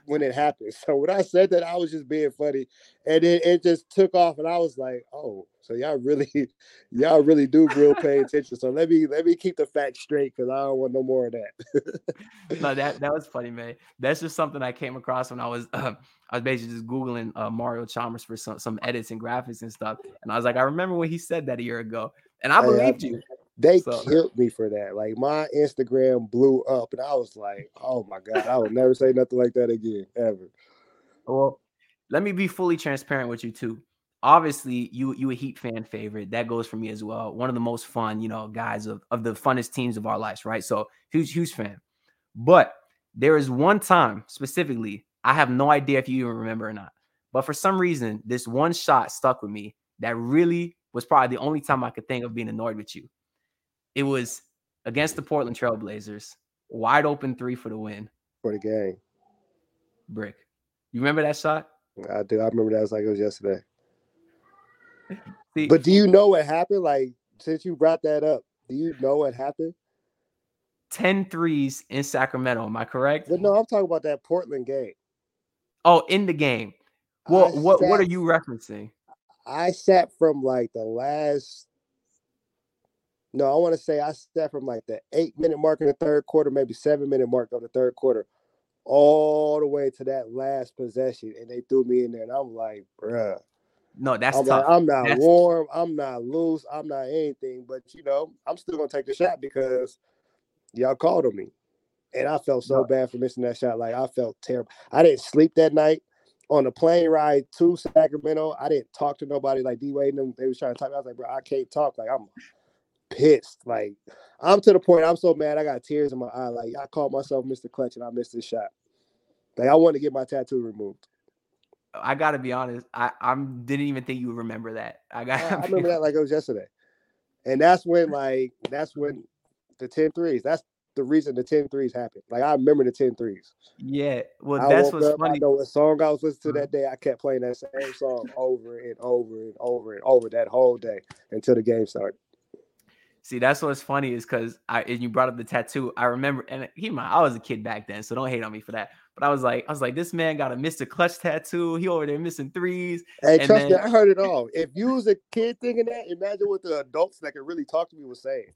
When it happened. So when I said that, I was just being funny, and then it just took off, and I was like, "Oh, so y'all really, y'all really do real pay attention." So let me let me keep the facts straight because I don't want no more of that. no, that that was funny, man. That's just something I came across when I was uh, I was basically just googling uh, Mario Chalmers for some some edits and graphics and stuff, and I was like, I remember when he said that a year ago, and I believed you. They so. killed me for that. Like my Instagram blew up, and I was like, "Oh my god, I would never say nothing like that again, ever." Well, let me be fully transparent with you too. Obviously, you you a Heat fan favorite. That goes for me as well. One of the most fun, you know, guys of, of the funnest teams of our lives, right? So huge, huge fan. But there is one time specifically, I have no idea if you even remember or not. But for some reason, this one shot stuck with me that really was probably the only time I could think of being annoyed with you. It was against the Portland Trailblazers, wide open three for the win. For the game. Brick. You remember that shot? I do. I remember that was like it was yesterday. See, but do you know what happened? Like, since you brought that up, do you know what happened? 10 threes in Sacramento. Am I correct? But no, I'm talking about that Portland game. Oh, in the game. Well, what sat, what are you referencing? I sat from like the last no, I want to say I sat from like the eight minute mark in the third quarter, maybe seven minute mark of the third quarter, all the way to that last possession, and they threw me in there, and I'm like, bruh. No, that's I'm tough. Like, I'm not that's warm. I'm not loose. I'm not anything. But you know, I'm still gonna take the shot because y'all called on me, and I felt so no. bad for missing that shot. Like I felt terrible. I didn't sleep that night on the plane ride to Sacramento. I didn't talk to nobody. Like D Wade and them, they was trying to talk. I was like, bro, I can't talk. Like I'm pissed. Like I'm to the point I'm so mad I got tears in my eye. Like I called myself Mr. Clutch and I missed this shot. Like I wanted to get my tattoo removed. I gotta be honest. I I didn't even think you would remember that. I got. I, I remember that like it was yesterday, and that's when like that's when the 10 threes. That's the reason the 10 threes happened. Like I remember the 10 threes. Yeah. Well, I that's what's up, funny. I know what song I was listening to that uh-huh. day. I kept playing that same song over and over and over and over that whole day until the game started. See, that's what's funny is because I and you brought up the tattoo. I remember, and he might I was a kid back then, so don't hate on me for that. But I was like, I was like, this man got a Mr. Clutch tattoo. He over there missing threes. Hey, trust then, me, I heard it all. If you was a kid thinking that, imagine what the adults that could really talk to me was saying.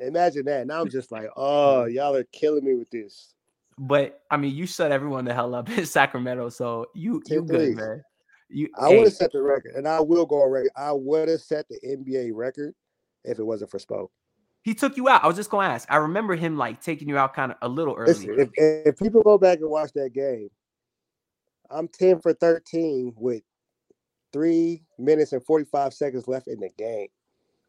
Imagine that. Now I'm just like, oh, y'all are killing me with this. But I mean, you shut everyone the hell up in Sacramento, so you you good, man. You, I hey. would have set the record, and I will go on record. I would have set the NBA record if it wasn't for Spo. He took you out. I was just going to ask. I remember him like taking you out kind of a little early. if, if people go back and watch that game, I'm 10 for 13 with three minutes and 45 seconds left in the game.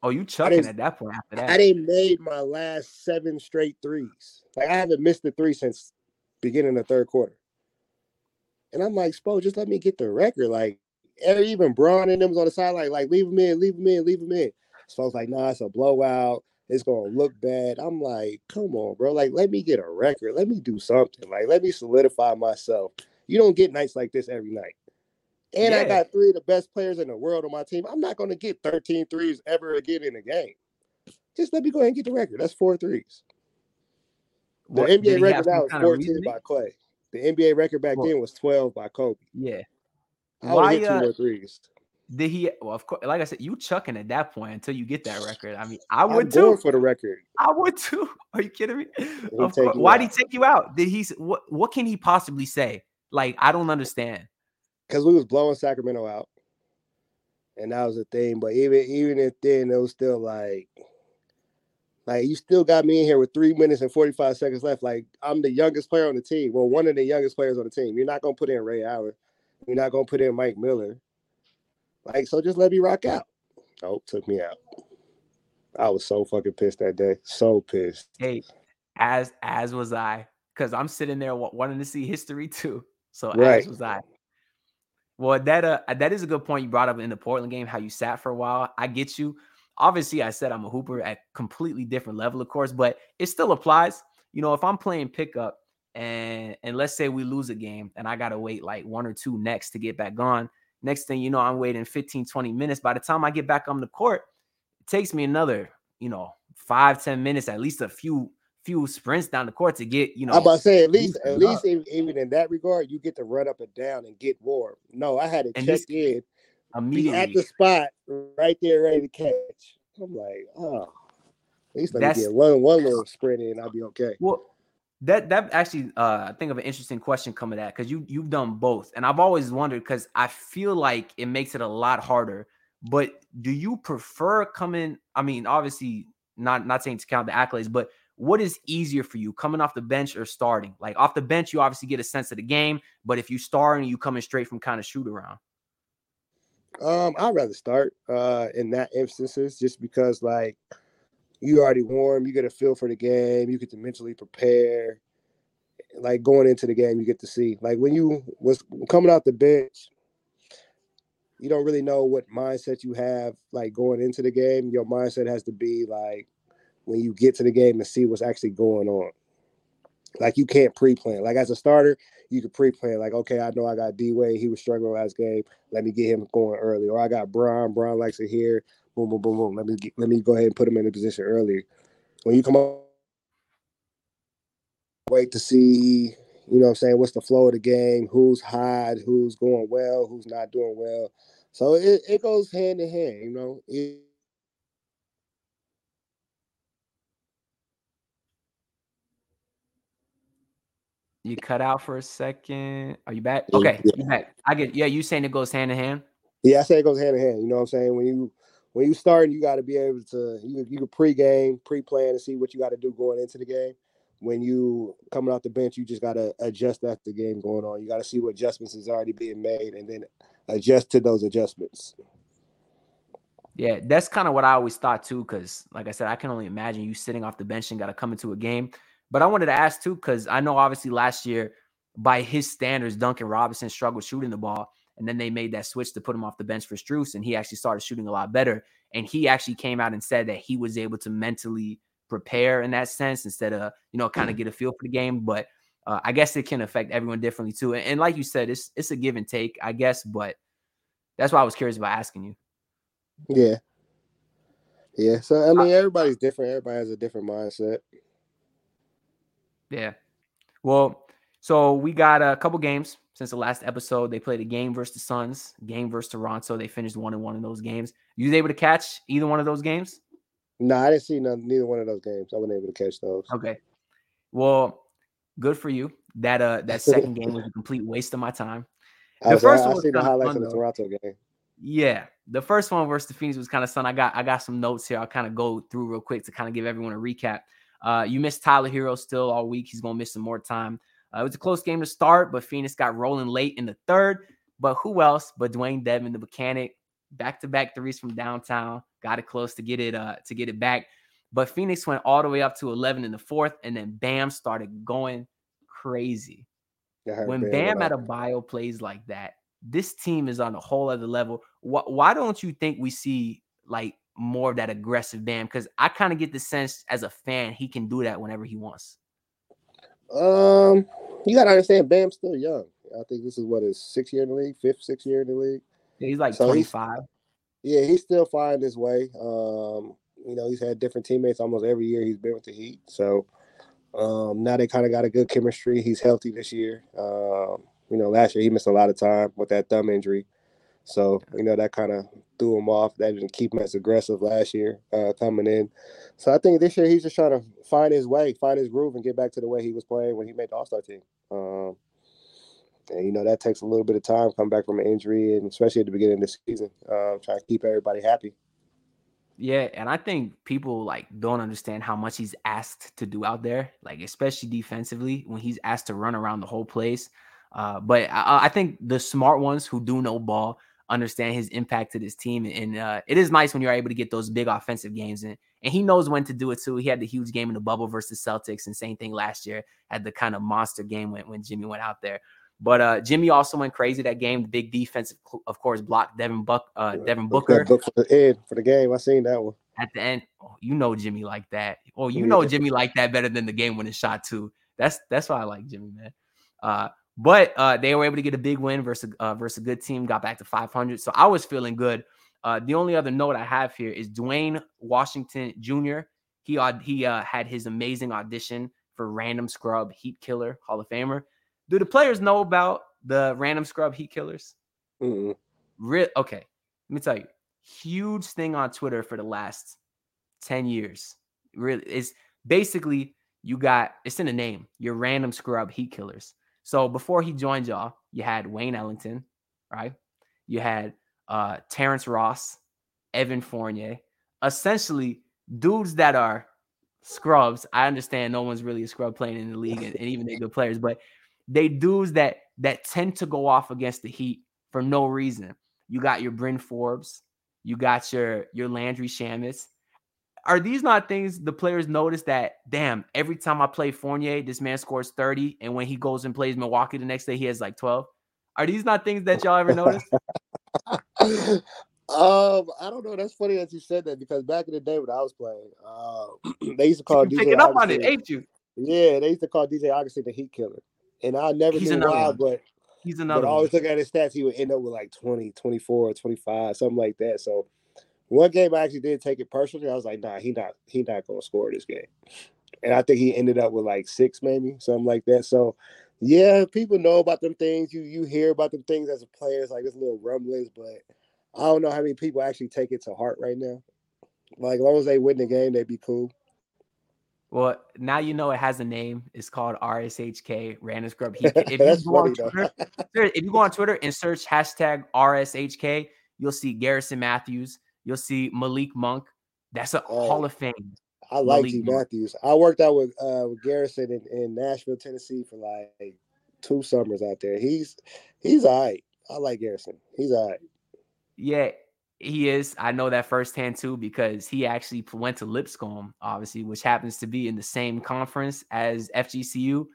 Oh, you chucking at that point after that. I didn't made my last seven straight threes. Like I haven't missed the three since beginning of the third quarter. And I'm like, Spo, just let me get the record. Like even Bron and them was on the sideline, like leave him in, leave him in, leave him in. So I was like, nah, it's a blowout. It's gonna look bad. I'm like, come on, bro. Like, let me get a record. Let me do something. Like, let me solidify myself. You don't get nights like this every night. And yeah. I got three of the best players in the world on my team. I'm not gonna get 13 threes ever again in a game. Just let me go ahead and get the record. That's four threes. The what, NBA record now is 14 by Clay. The NBA record back then was 12 by Kobe. Yeah. I would hit two uh, more threes. Did he? Well, of course, like I said, you chucking at that point until you get that record. I mean, I would I'm too. for the record. I would too. Are you kidding me? Why did he take you out? Did he? What? What can he possibly say? Like, I don't understand. Because we was blowing Sacramento out, and that was the thing. But even even if then, it was still like, like you still got me in here with three minutes and forty five seconds left. Like I'm the youngest player on the team. Well, one of the youngest players on the team. You're not gonna put in Ray Allen. You're not gonna put in Mike Miller. Like, so just let me rock out. Oh, took me out. I was so fucking pissed that day. So pissed. Hey, as as was I, because I'm sitting there wanting to see history too. So right. as was I. Well, that uh that is a good point you brought up in the Portland game, how you sat for a while. I get you. Obviously, I said I'm a hooper at completely different level, of course, but it still applies. You know, if I'm playing pickup and and let's say we lose a game and I gotta wait like one or two next to get back on, Next thing you know, I'm waiting 15, 20 minutes. By the time I get back on the court, it takes me another, you know, five, 10 minutes, at least a few few sprints down the court to get you know. I'm about to say at least at least even, even in that regard, you get to run up and down and get warm. No, I had to And check in, immediately. at the spot right there, ready to catch. I'm like, oh, at least let That's- me get one one little sprint in, I'll be okay. Well, that that actually uh I think of an interesting question coming at because you you've done both, and I've always wondered because I feel like it makes it a lot harder. But do you prefer coming? I mean, obviously not not saying to count the accolades, but what is easier for you, coming off the bench or starting? Like off the bench, you obviously get a sense of the game, but if you start and you coming straight from kind of shoot around, Um, I'd rather start uh in that instances just because like you already warm, you get a feel for the game, you get to mentally prepare. Like going into the game, you get to see. Like when you was coming out the bench, you don't really know what mindset you have like going into the game. Your mindset has to be like when you get to the game and see what's actually going on. Like you can't pre-plan. Like as a starter, you could pre-plan. Like, okay, I know I got D Wade. He was struggling last game. Let me get him going early. Or I got Bron. Bron likes it here. Boom, boom, boom, boom. Let me get, let me go ahead and put him in a position early. When you come up, wait to see. You know what I'm saying? What's the flow of the game? Who's hot? Who's going well? Who's not doing well? So it, it goes hand in hand. You know. It, you cut out for a second. Are you back? Okay, yeah. you back. I get. Yeah, you saying it goes hand in hand. Yeah, I say it goes hand in hand. You know what I'm saying? When you when you start, you got to be able to you you can pre-game, pre-plan and see what you got to do going into the game. When you coming off the bench, you just got to adjust as the game going on. You got to see what adjustments is already being made, and then adjust to those adjustments. Yeah, that's kind of what I always thought too. Because, like I said, I can only imagine you sitting off the bench and got to come into a game. But I wanted to ask too, because I know obviously last year, by his standards, Duncan Robinson struggled shooting the ball, and then they made that switch to put him off the bench for Strus, and he actually started shooting a lot better. And he actually came out and said that he was able to mentally prepare in that sense instead of you know kind of get a feel for the game. But uh, I guess it can affect everyone differently too. And, and like you said, it's it's a give and take, I guess. But that's why I was curious about asking you. Yeah, yeah. So I mean, everybody's different. Everybody has a different mindset. Yeah. Well, so we got a couple games since the last episode. They played a game versus the Suns, game versus Toronto. They finished one and one in those games. You was able to catch either one of those games? No, I didn't see none, neither one of those games. I wasn't able to catch those. Okay. Well, good for you. That uh that second game was a complete waste of my time. I, The was, first I, one I the highlights fun, of the. Toronto game. Yeah. The first one versus the Phoenix was kind of fun. I got I got some notes here. I'll kind of go through real quick to kind of give everyone a recap. Uh, you missed Tyler Herro still all week. He's gonna miss some more time. Uh, it was a close game to start, but Phoenix got rolling late in the third. But who else but Dewayne Dedmon, the mechanic, back to back threes from downtown, got it close to get it uh to get it back. But Phoenix went all the way up to 11 in the fourth, and then Bam started going crazy when Bam Bam Adebayo plays like that, this team is on a whole other level. Why, why don't you think we see like more of that aggressive Bam? Because I kind of get the sense as a fan he can do that whenever he wants. Um, you gotta understand, Bam's still young. I think this is what his sixth year in the league, fifth, sixth year in the league. He's like So he's- 25. Yeah, he's still finding his way. Um, you know, he's had different teammates almost every year he's been with the Heat. So um, now they kind of got a good chemistry. He's healthy this year. Um, you know, last year he missed a lot of time with that thumb injury. So, you know, that kind of threw him off. That didn't keep him as aggressive last year uh, coming in. So I think this year he's just trying to find his way, find his groove, and get back to the way he was playing when he made the All Star team. Um, and you know that takes a little bit of time come back from an injury, and especially at the beginning of the season, uh, trying to keep everybody happy. Yeah, and I think people like don't understand how much he's asked to do out there, like especially defensively when he's asked to run around the whole place. Uh, but I, I think the smart ones who do know ball understand his impact to this team, and uh, it is nice when you're able to get those big offensive games, and and he knows when to do it too. He had the huge game in the bubble versus Celtics, and same thing last year had the kind of monster game when when Jimmy went out there. But uh, Jimmy also went crazy that game. The big defensive, of course, blocked Devin Buck, uh, Devin Booker book for the end for the game. I seen that one. at the end, oh, you know Jimmy like that. Or you know Jimmy like that better than the game winning shot too. That's that's why I like Jimmy, man. Uh, but uh, they were able to get a big win versus uh, versus a good team. Got back to 500, so I was feeling good. Uh, the only other note I have here is Duane Washington Jr. He he uh, had his amazing audition for Random Scrub Heat Killer Hall of Famer. Do the players know about the Random Scrub Heat Killers? Mm-mm. Re- okay, let me tell you, huge thing on Twitter for the last 10 years. Really, it's basically you got it's in the name, your random scrub heat killers. So before he joined y'all, you had Wayne Ellington, right? You had uh Terrence Ross, Evan Fournier, essentially dudes that are scrubs. I understand no one's really a scrub playing in the league, and, and even they good players, but they dudes that that tend to go off against the Heat for no reason. You got your Bryn Forbes, you got your your Landry Shamet. Are these not things the players notice that damn, every time I play Fournier, this man scores 30, and when he goes and plays Milwaukee the next day, he has like 12? Are these not things that y'all ever notice? um, I don't know. That's funny that you said that because back in the day when I was playing, uh, they used to call DJ picking up on it, ain't you? Yeah, they used to call DJ Augustin the Heat Killer, and I never He's knew why, one. but He's but another I always look at his stats. He would end up with like 20, 24, 25, something like that. So one game I actually did take it personally. I was like, nah, he not he not gonna score this game. And I think he ended up with like six, maybe something like that. So yeah, people know about them things. You you hear about them things as a player. It's like this little rumblings, but I don't know how many people actually take it to heart right now. Like as long as they win the game, they'd be cool. Well, now you know it has a name. It's called RSHK Random Scrub Heat. If you go on. Twitter, if you go on Twitter and search hashtag RSHK, you'll see Garrison Matthews. You'll see Malik Monk. That's a Oh. Hall of Fame. I like Malik G Monk. Matthews. I worked out with uh with Garrison in, in Nashville, Tennessee for like two summers out there. He's he's all right. I like Garrison. He's all right. Yeah, he is. I know that firsthand too because he actually went to Lipscomb, obviously, which happens to be in the same conference as FGCU.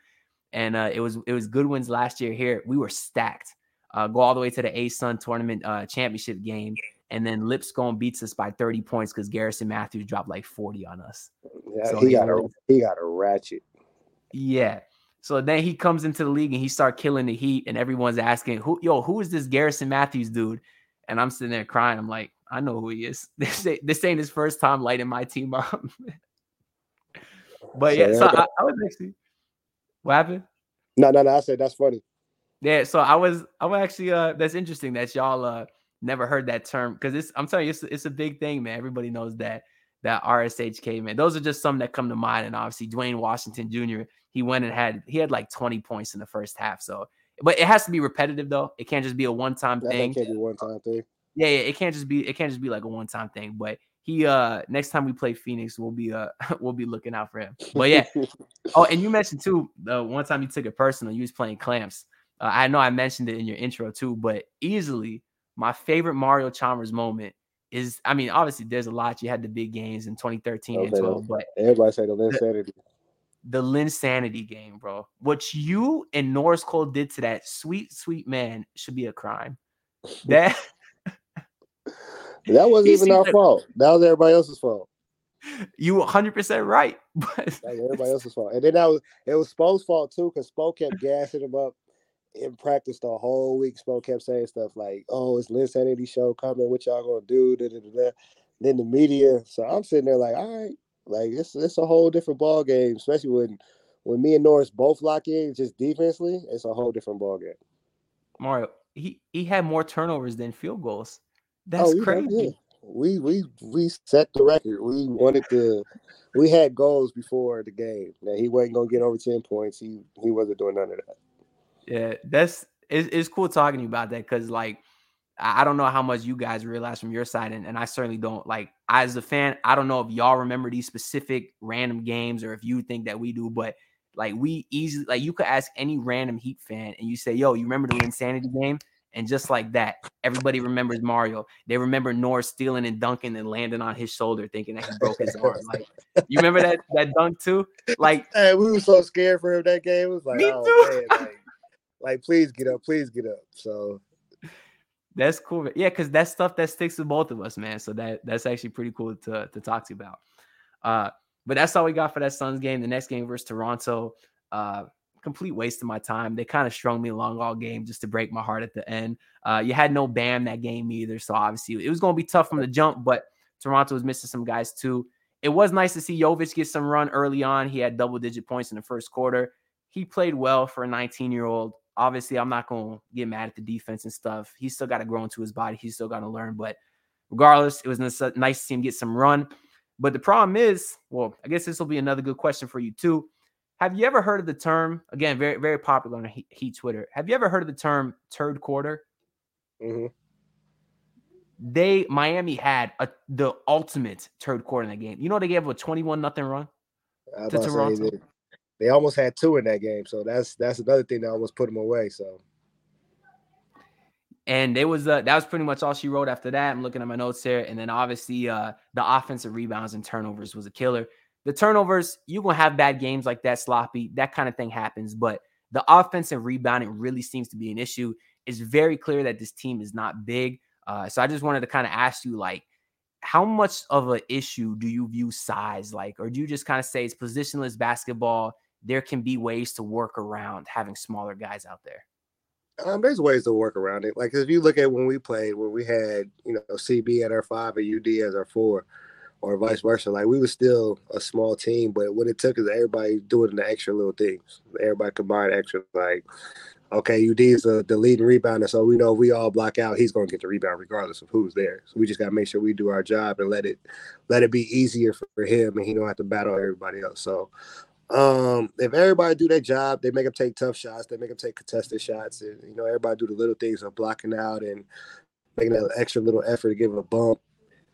And uh, it was it was Goodwin's last year here. We were stacked. Uh, go all the way to the ASUN tournament uh, championship game, and then Lipscomb beats us by 30 points because Garrison Matthews dropped like 40 on us. Yeah, So he he got a he got a ratchet. Yeah. So then he comes into the league and he start killing the Heat, and everyone's asking, "Who, yo, who is this Garrison Matthews dude?" And I'm sitting there crying. I'm like, I know who he is. This ain't, this ain't his first time lighting my team up. but yeah, so I, I was actually what happened? No, no, no. I said that's funny. Yeah, so I was I was actually uh that's interesting that y'all uh never heard that term because it's I'm telling you it's it's a big thing, man. Everybody knows that that RSHK man. Those are just some that come to mind, and obviously Duane Washington Jr. He went and had he had like 20 points in the first half. So, but it has to be repetitive though. It can't just be a one time thing. can't be one time thing. Yeah, yeah, it can't just be it can't just be like a one time thing. But he uh next time we play Phoenix, we'll be uh we'll be looking out for him. But yeah, Oh, and you mentioned too the one time you took it personal, you was playing clamps. Uh, I know I mentioned it in your intro too, but easily my favorite Mario Chalmers moment is, I mean, obviously there's a lot. You had the big games in 2013 and 12, but Everybody say the Linsanity. the Linsanity game, bro. What you and Norris Cole did to that sweet, sweet man should be a crime. That That wasn't even our fault. That was everybody else's fault. you 100% right. But That was everybody else's fault. And then that was it was Spo's fault too, because Spo kept gassing him up in practice the whole week. Spo kept saying stuff like, "Oh, it's Linsanity show coming. What y'all gonna do?" Da, da, da. Then the media. So I'm sitting there like, all right, like it's it's a whole different ball game, especially when when me and Norris both lock in just defensively. It's a whole different ball game. Mario, he, he had more turnovers than field goals. That's Oh, crazy. We we we set the record. We wanted to. We had goals before the game that he wasn't gonna get over ten points. He he wasn't doing none of that. Yeah, that's it's, it's cool talking to you about that because like I don't know how much you guys realize from your side, and, and I certainly don't. Like as a fan, I don't know if y'all remember these specific random games or if you think that we do, but like we easily like you could ask any random Heat fan and you say, "Yo, you remember the Linsanity game?" And just like that, everybody remembers Mario. They remember Norris stealing and dunking and landing on his shoulder, thinking that he broke his arm. Like you remember that that dunk too? Like Hey, we were so scared for him that game. It was like, Me oh too. man, like, like please get up, please get up. So That's cool. Yeah, because that's stuff that sticks with both of us, man. So that that's actually pretty cool to to talk to you about. Uh, but that's all we got for that Suns game. The next game versus Toronto. Uh, complete waste of my time. They kind of strung me along all game just to break my heart at the end. Uh, you had no Bam that game either, so obviously it was going to be tough from the jump. But Toronto was missing some guys too. it was nice to see Jovic get some run early on. He had double digit points in the first quarter. He played well for a 19 year old. Obviously, I'm not going to get mad at the defense and stuff. He's still got to grow into his body. He's still got to learn. But regardless, it was nice to see him get some run. But the problem is, well, I guess this will be another good question for you too. Have you ever heard of the term? Again, very very popular on Heat Twitter. Have you ever heard of the term third quarter? Mm-hmm. They Miami had a the ultimate third quarter in the game. You know they gave up a twenty-one nothing run to Toronto. They, almost had two in that game, so that's that's another thing that almost put them away. So and it was uh, that was pretty much all she wrote after that. I'm looking at my notes here, and then obviously uh, the offensive rebounds and turnovers was a killer. The turnovers, you're gonna have bad games like that, sloppy, that kind of thing happens. But the offensive rebounding really seems to be an issue. It's very clear that this team is not big. Uh, so I just wanted to kind of ask you, like, how much of an issue do you view size like, or do you just kind of say it's positionless basketball? There can be ways to work around having smaller guys out there. Um, there's ways to work around it. Like if you look at when we played, when we had you know CB at our five and UD as our four, or vice versa. Like we were still a small team, but what it took is everybody doing the extra little things. Everybody combined extra. Like, okay, UD is the, the leading rebounder, so we know if we all block out, he's going to get the rebound regardless of who's there. So we just got to make sure we do our job and let it let it be easier for, for him, and he don't have to battle everybody else. So um, if everybody do their job, they make them take tough shots, they make them take contested shots, and you know everybody do the little things of blocking out and making that extra little effort to give a bump.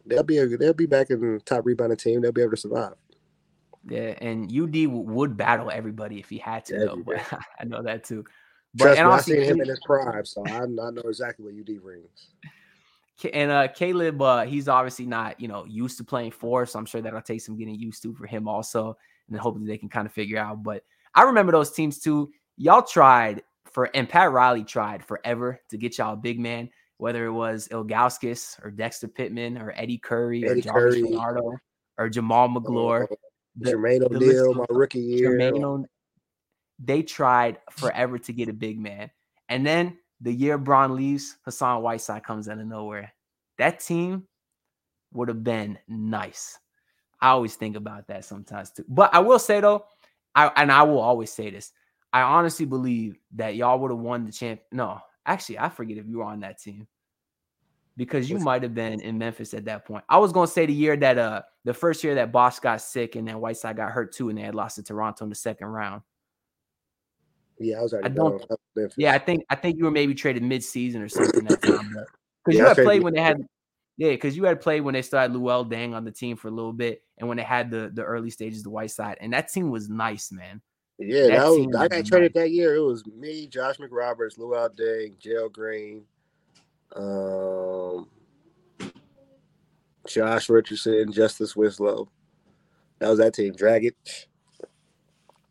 They'll be a, they'll be back in the top rebounding team. They'll be able to survive. Yeah, and UD would battle everybody if he had to, though. But I know that too. But Trust and me, I've seen him in his prime, so I, I know exactly what UD brings. And uh, Caleb, uh, he's obviously not, you know, used to playing four, so I'm sure that'll take some getting used to for him also and then hopefully they can kind of figure out. But I remember those teams too. Y'all tried for, and Pat Riley tried forever to get y'all a big man, whether it was Ilgauskas or Dexter Pittman or Eddy Curry Eddie or Jarvis Curry. Renardo or Jamal Magloire. Uh, Jermaine O'Neal, my rookie year. Jermaine they tried forever to get a big man. And then the year Bron leaves, Hassan Whiteside comes out of nowhere. That team would have been nice. I always think about that sometimes too. But I will say though, I and I will always say this. I honestly believe that y'all would have won the champ. No, actually, I forget if you were on that team because you might have been in Memphis at that point. I was gonna say the year that uh the first year that Bosh got sick and then Whiteside got hurt too, and they had lost to Toronto in the second round. Yeah, I was already. I don't, yeah, I think I think you were maybe traded mid season or something that time. Because yeah, you had played when they had yeah, because you had played when they started Luol Deng on the team for a little bit, and when they had the the early stages, the Whiteside, and that team was nice, man. Yeah, that, that was, I got traded that year. It was me, Josh McRoberts, Luol Deng, Gerald Green, um, Josh Richardson, Justice Winslow. That was that team. Drag it.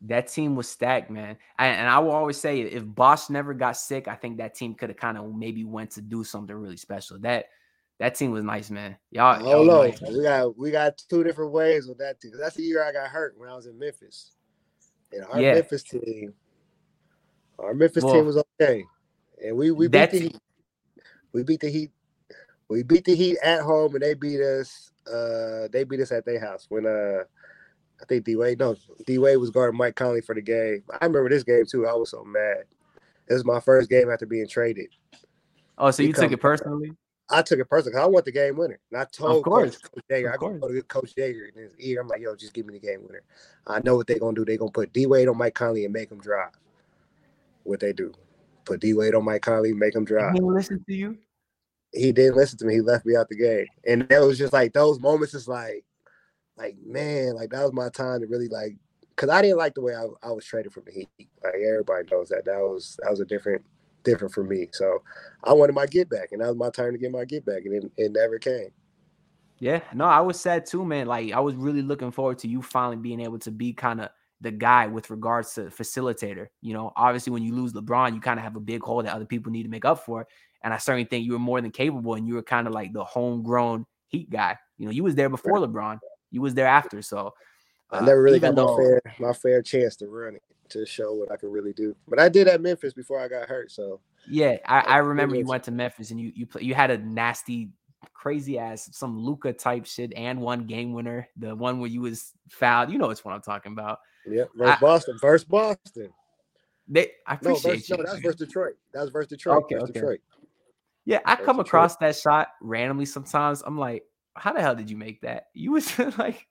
That team was stacked, man. I, and I will always say, if Bosh never got sick, I think that team could have kind of maybe went to do something really special. That that team was nice, man. Y'all, y'all know. Nice, we got we got two different ways with that team. That's the year I got hurt when I was in Memphis. And our yeah. Memphis team, our Memphis well, team was okay, and we we beat the Heat. We beat the Heat. We beat the Heat at home, and they beat us. Uh, they beat us at their house when uh, I think D Wade. No, D Wade was guarding Mike Conley for the game. I remember this game too. I was so mad. This was my first game after being traded. Oh, so you took it personally? I took it personal because I want the game winner. And I told Coach, Coach Joerger, I go to Coach Joerger in his ear. I'm like, yo, just give me the game winner. I know what they're gonna do. They're gonna put D Wade on Mike Conley and make him drive. What they do. Put D Wade on Mike Conley, make him drive. He listen to you. He didn't listen to me. He left me out the game. And that was just like those moments is like, like, man, like that was my time to really like because I didn't like the way I, I was traded from the Heat. Like everybody knows that. That was that was a different different for me. So I wanted my get back, and that was my turn to get my get back, and it, it never came. Yeah, no, I was sad too, man. Like I was really looking forward to you finally being able to be kind of the guy with regards to facilitator. You know, obviously when you lose LeBron, you kind of have a big hole that other people need to make up for. And I certainly think you were more than capable, and you were kind of like the homegrown Heat guy. You know, you was there before LeBron, you was there after. So uh, I never really got my fair my fair chance to run it to show what I could really do. But I did at Memphis before I got hurt. So yeah, I, I remember you went to Memphis and you you play, you had a nasty crazy ass some Luka type shit and one game winner, the one where you was fouled. You know it's what I'm talking about. Yeah, versus I- Boston. Versus Boston. They, I No, appreciate versus, you. no, that's versus Detroit. That was versus Detroit. Okay, versus okay. Detroit. Yeah, I Versus come Detroit. across that shot randomly sometimes. I'm like, how the hell did you make that? You was like,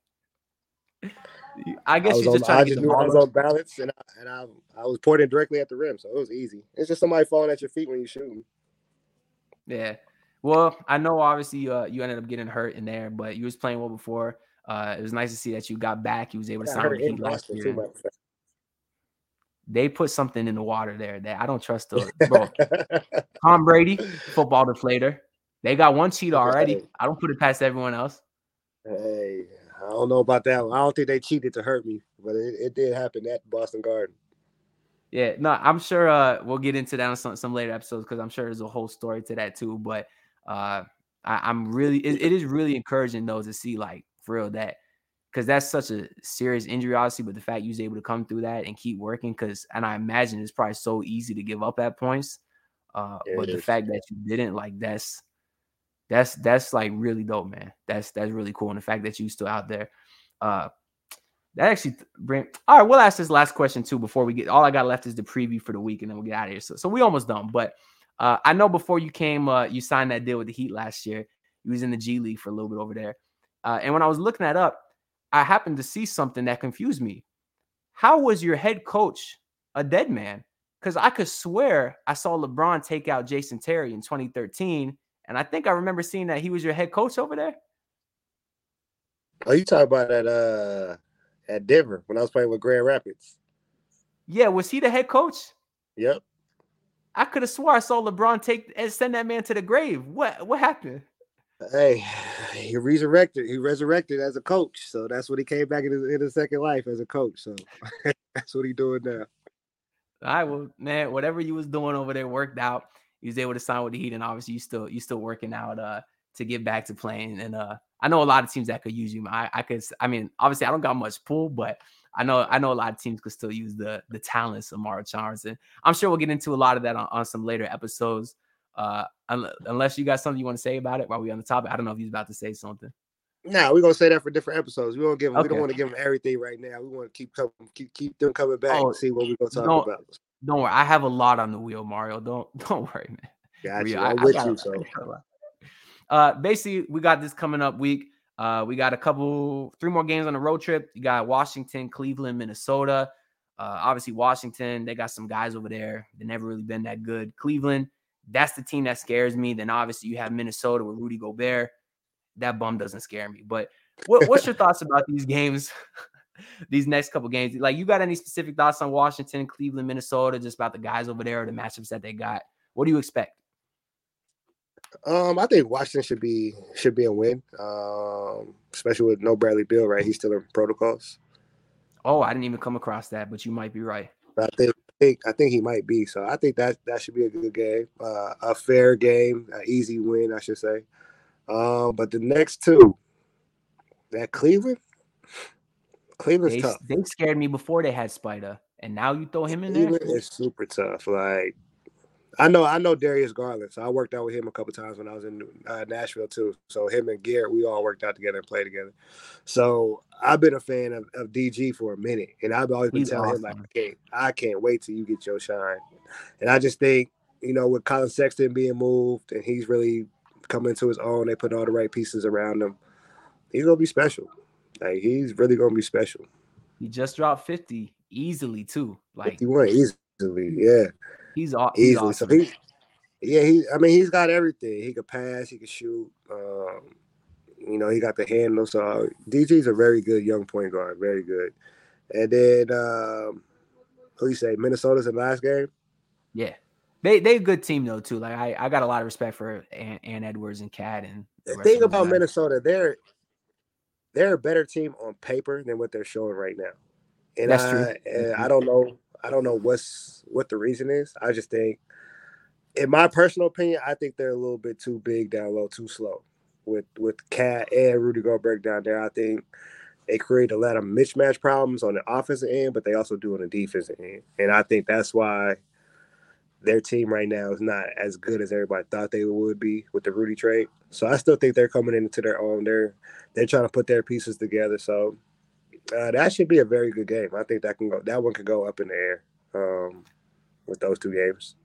I guess I was you're on, just I trying to just get the I was on balance, and I, and I I was pointing directly at the rim, so it was easy. It's just somebody falling at your feet when you shooting. Yeah. Well, I know obviously uh, you ended up getting hurt in there, but you was playing well before. Uh, it was nice to see that you got back. You was able to sign with the Heat last year. too, matter of fact. They put something in the water there that I don't trust. The bro, Tom Brady, football deflator. They got one cheat already. I don't put it past everyone else. Hey, I don't know about that one. I don't think they cheated to hurt me, but it, it did happen at Boston Garden. Yeah, no, I'm sure uh, we'll get into that on some, some later episodes because I'm sure there's a whole story to that too. But uh, I, I'm really, it, it is really encouraging though to see like for real that because that's such a serious injury, obviously. But the fact you was able to come through that and keep working, because and I imagine it's probably so easy to give up at points. Uh, Yeah, but the is. fact that you didn't, like, that's that's that's like really dope, man. That's that's really cool, and the fact that you still out there. Uh, that actually bring. All right, we'll ask this last question too before we get. All I got left is the preview for the week, and then we'll get out of here. So, so we almost done. But uh, I know before you came, uh, you signed that deal with the Heat last year. You was in the G League for a little bit over there. Uh, and when I was looking that up, I happened to see something that confused me. How was your head coach a dead man? Because I could swear I saw LeBron take out Jason Terry in 2013, and I think I remember seeing that he was your head coach over there. Oh, you talking about at uh at Denver when I was playing with Grand Rapids? Yeah, was he the head coach? Yep. I could have swore I saw LeBron take and send that man to the grave. What what happened? Hey, he resurrected. He resurrected as a coach, so that's what he came back in his, in his second life as a coach. So that's what he doing now. All right, well, man, whatever you was doing over there worked out. You was able to sign with the Heat, and obviously you still you still working out uh to get back to playing. And uh I know a lot of teams that could use you. I I could I mean obviously I don't got much pull, but I know I know a lot of teams could still use the the talents of Mara Chalmers, and I'm sure we'll get into a lot of that on, on some later episodes. Uh, unless you got something you want to say about it while we're on the topic. I don't know if he's about to say something. Nah, we're gonna say that for different episodes. We don't give them, we don't want to give them everything right now. We want to keep coming, keep keep them coming back Oh, and see what we're gonna talk don't- about. Don't worry, I have a lot on the wheel, Mario. Don't don't worry, man. Got Real. I- I'm I with got you. So I got a lot. Uh, basically, we got this coming up week. Uh, we got a couple, three more games on the road trip. You got Washington, Cleveland, Minnesota. Uh, obviously, Washington, they got some guys over there. They never really been that good. Cleveland, that's the team that scares me. Then obviously you have Minnesota with Rudy Gobert. That bum doesn't scare me. But what, what's your thoughts about these games? these next couple games, like you got any specific thoughts on Washington, Cleveland, Minnesota, just about the guys over there, or the matchups that they got? What do you expect? um I think Washington should be should be a win. Um, especially with no Bradley Beal, right? He's still in protocols. Oh, I didn't even come across that, but you might be right. I think I think I think he might be. So I think that that should be a good game. Uh, a fair game, an easy win, I should say. Um, but the next two, that Cleveland, Cleveland's They, tough. they scared me before they had Spider, and now you throw him in there. Cleveland is super tough. Like I know, I know Darius Garland. So I worked out with him a couple times when I was in uh, Nashville too. So him and Garrett, we all worked out together and played together. So I've been a fan of, of DG for a minute, and I've always been He's telling him like, awesome. I can't, I can't wait till you get your shine. And I just think, you know, with Collin Sexton being moved and he's really coming to his own, they put all the right pieces around him. He's gonna be special. Like he's really gonna be special. He just dropped 50 easily too. Like 51 easily, yeah. he's, aw- he's easily. awesome. So he, yeah, he. I mean, he's got everything. He could pass. He could shoot. Um, you know, he got the handle. So DG's a very good young point guard. Very good. And then um, who you say? Minnesota's in the last game. yeah. They they a good team though too. Like I, I got a lot of respect for Ann, Ann Edwards and KAT and the thing about. Minnesota, they're they're a better team on paper than what they're showing right now. And That's I, true. and That's I don't know. I don't know what's what the reason is. I just think, in my personal opinion, I think they're a little bit too big down low, too slow. With with KAT and Rudy Gobert down there, I think they create a lot of mismatch problems on the offensive end, but they also do on the defensive end. And I think that's why their team right now is not as good as everybody thought they would be with the Rudy trade. So I still think they're coming into their own. They're they're trying to put their pieces together. So uh, that should be a very good game. I think that can go. That one could go up in the air um, with those two games.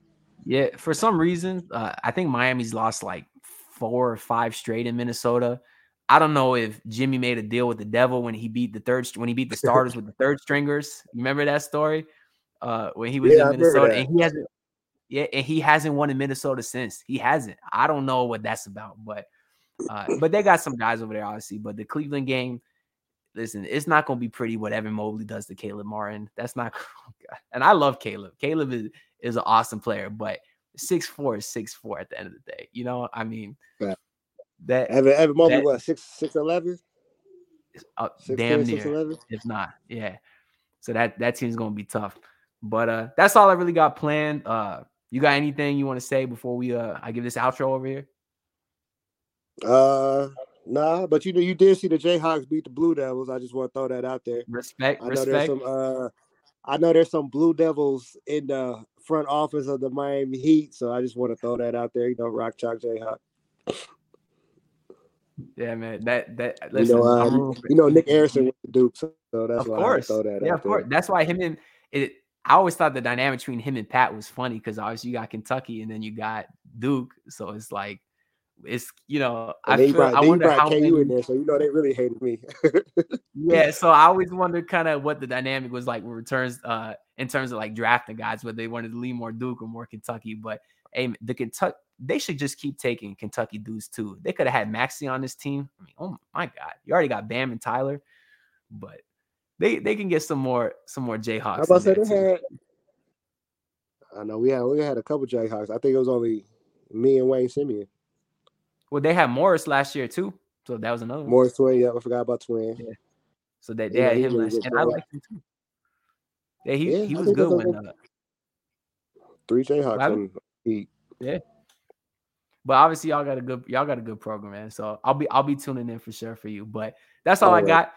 Yeah, for some reason, uh, I think Miami's lost like four or five straight in Minnesota. I don't know if Jimmy made a deal with the devil when he beat the third when he beat the starters with the third stringers. Remember that story? Uh, when he was Yeah, in Minnesota and he hasn't yeah, and he hasn't won in Minnesota since. He hasn't. I don't know what that's about, but uh, but they got some guys over there, obviously. But the Cleveland game, listen, it's not gonna be pretty what Evan Mobley does to Caleb Martin. That's not and I love Caleb. Caleb is is an awesome player, but six four is six four at the end of the day. You know, I mean Yeah. that Evan Evan Mobley, That- what six six eleven? uh, Six damn six near, if not, yeah. So that that team's gonna be tough. But uh that's all I really got planned. Uh you got anything you want to say before we uh I give this outro over here? Uh, nah, but you know you did see the Jayhawks beat the Blue Devils. I just want to throw that out there. Respect, I know there's some. Uh, I know there's some Blue Devils in the front office of the Miami Heat, so I just want to throw that out there. You know, Rock Chalk Jayhawk. Yeah, man. That that You listen, know, uh, rooting for- you know Nick Arison with the Duke, so that's of why I course. throw that Yeah, of course. there. That's why him and it I always thought the dynamic between him and Pat was funny because obviously you got Kentucky and then you got Duke. So it's like it's you know, I And then you feel brought, I wonder how KU many, in there, so you know they really hated me. Yeah, so I always wondered kind of what the dynamic was like with returns uh in terms of like drafting guys, whether they wanted to lean more Duke or more Kentucky. But hey, the Kentucky they should just keep taking Kentucky dudes too. They could have had Maxey on this team. I mean, oh my god, you already got Bam and Tyler, but they they can get some more some more I Jayhawks. was about to say had. I know we had we had a couple Jayhawks. I think it was only me and Wayne Simien. Well, they had Morris last year too, so that was another. one. Morris Twin, yeah, I forgot about Twin. Yeah. So they, they Yeah, had him last, and I liked him too. Yeah, he Yeah, he was good when. Uh, Three Jayhawks Well, Heat. Yeah. But obviously, y'all got a good y'all got a good program, man. So I'll be I'll be tuning in for sure for you. But that's all I got.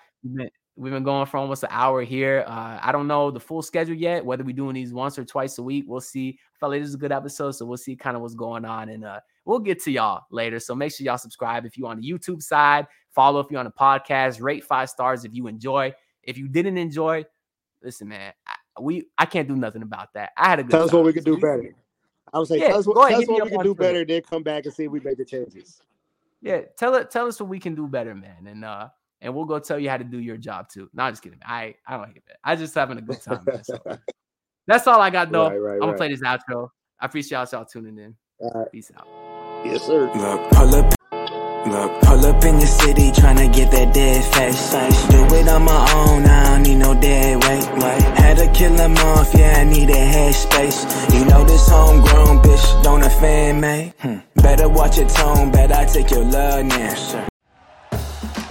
We've been, going for almost an hour here. Uh, I don't know the full schedule yet, whether we're doing these once or twice a week. We'll see. I felt like this is a good episode, so we'll see kind of what's going on, and uh, we'll get to y'all later. So make sure y'all subscribe if you're on the YouTube side, follow if you're on the podcast, rate five stars if you enjoy. If you didn't enjoy, listen, man, I, we I can't do nothing about that. I had a good. Tell us what we can So do better. I would say Yeah, tell us what, tell us what we can do better, then come back and see if we make the changes. Yeah, tell it tell us what we can do better, man. And uh and we'll go tell you how to do your job too. No, I'm just kidding. I I don't hate that. I just having a good time. Man, so. That's all I got though. Right, right, I'm gonna right. play this outro. I appreciate y'all, y'all tuning in. All right. Peace out. Yes, sir. Look, pull up. Look, pull up in the city tryna get that dead face. Do it on my own, I don't need no dead weight. Wait. Had to kill him off, yeah, I need a head space. You know this homegrown bitch don't offend me. Hmm. Better watch your tone, bet I take your love now.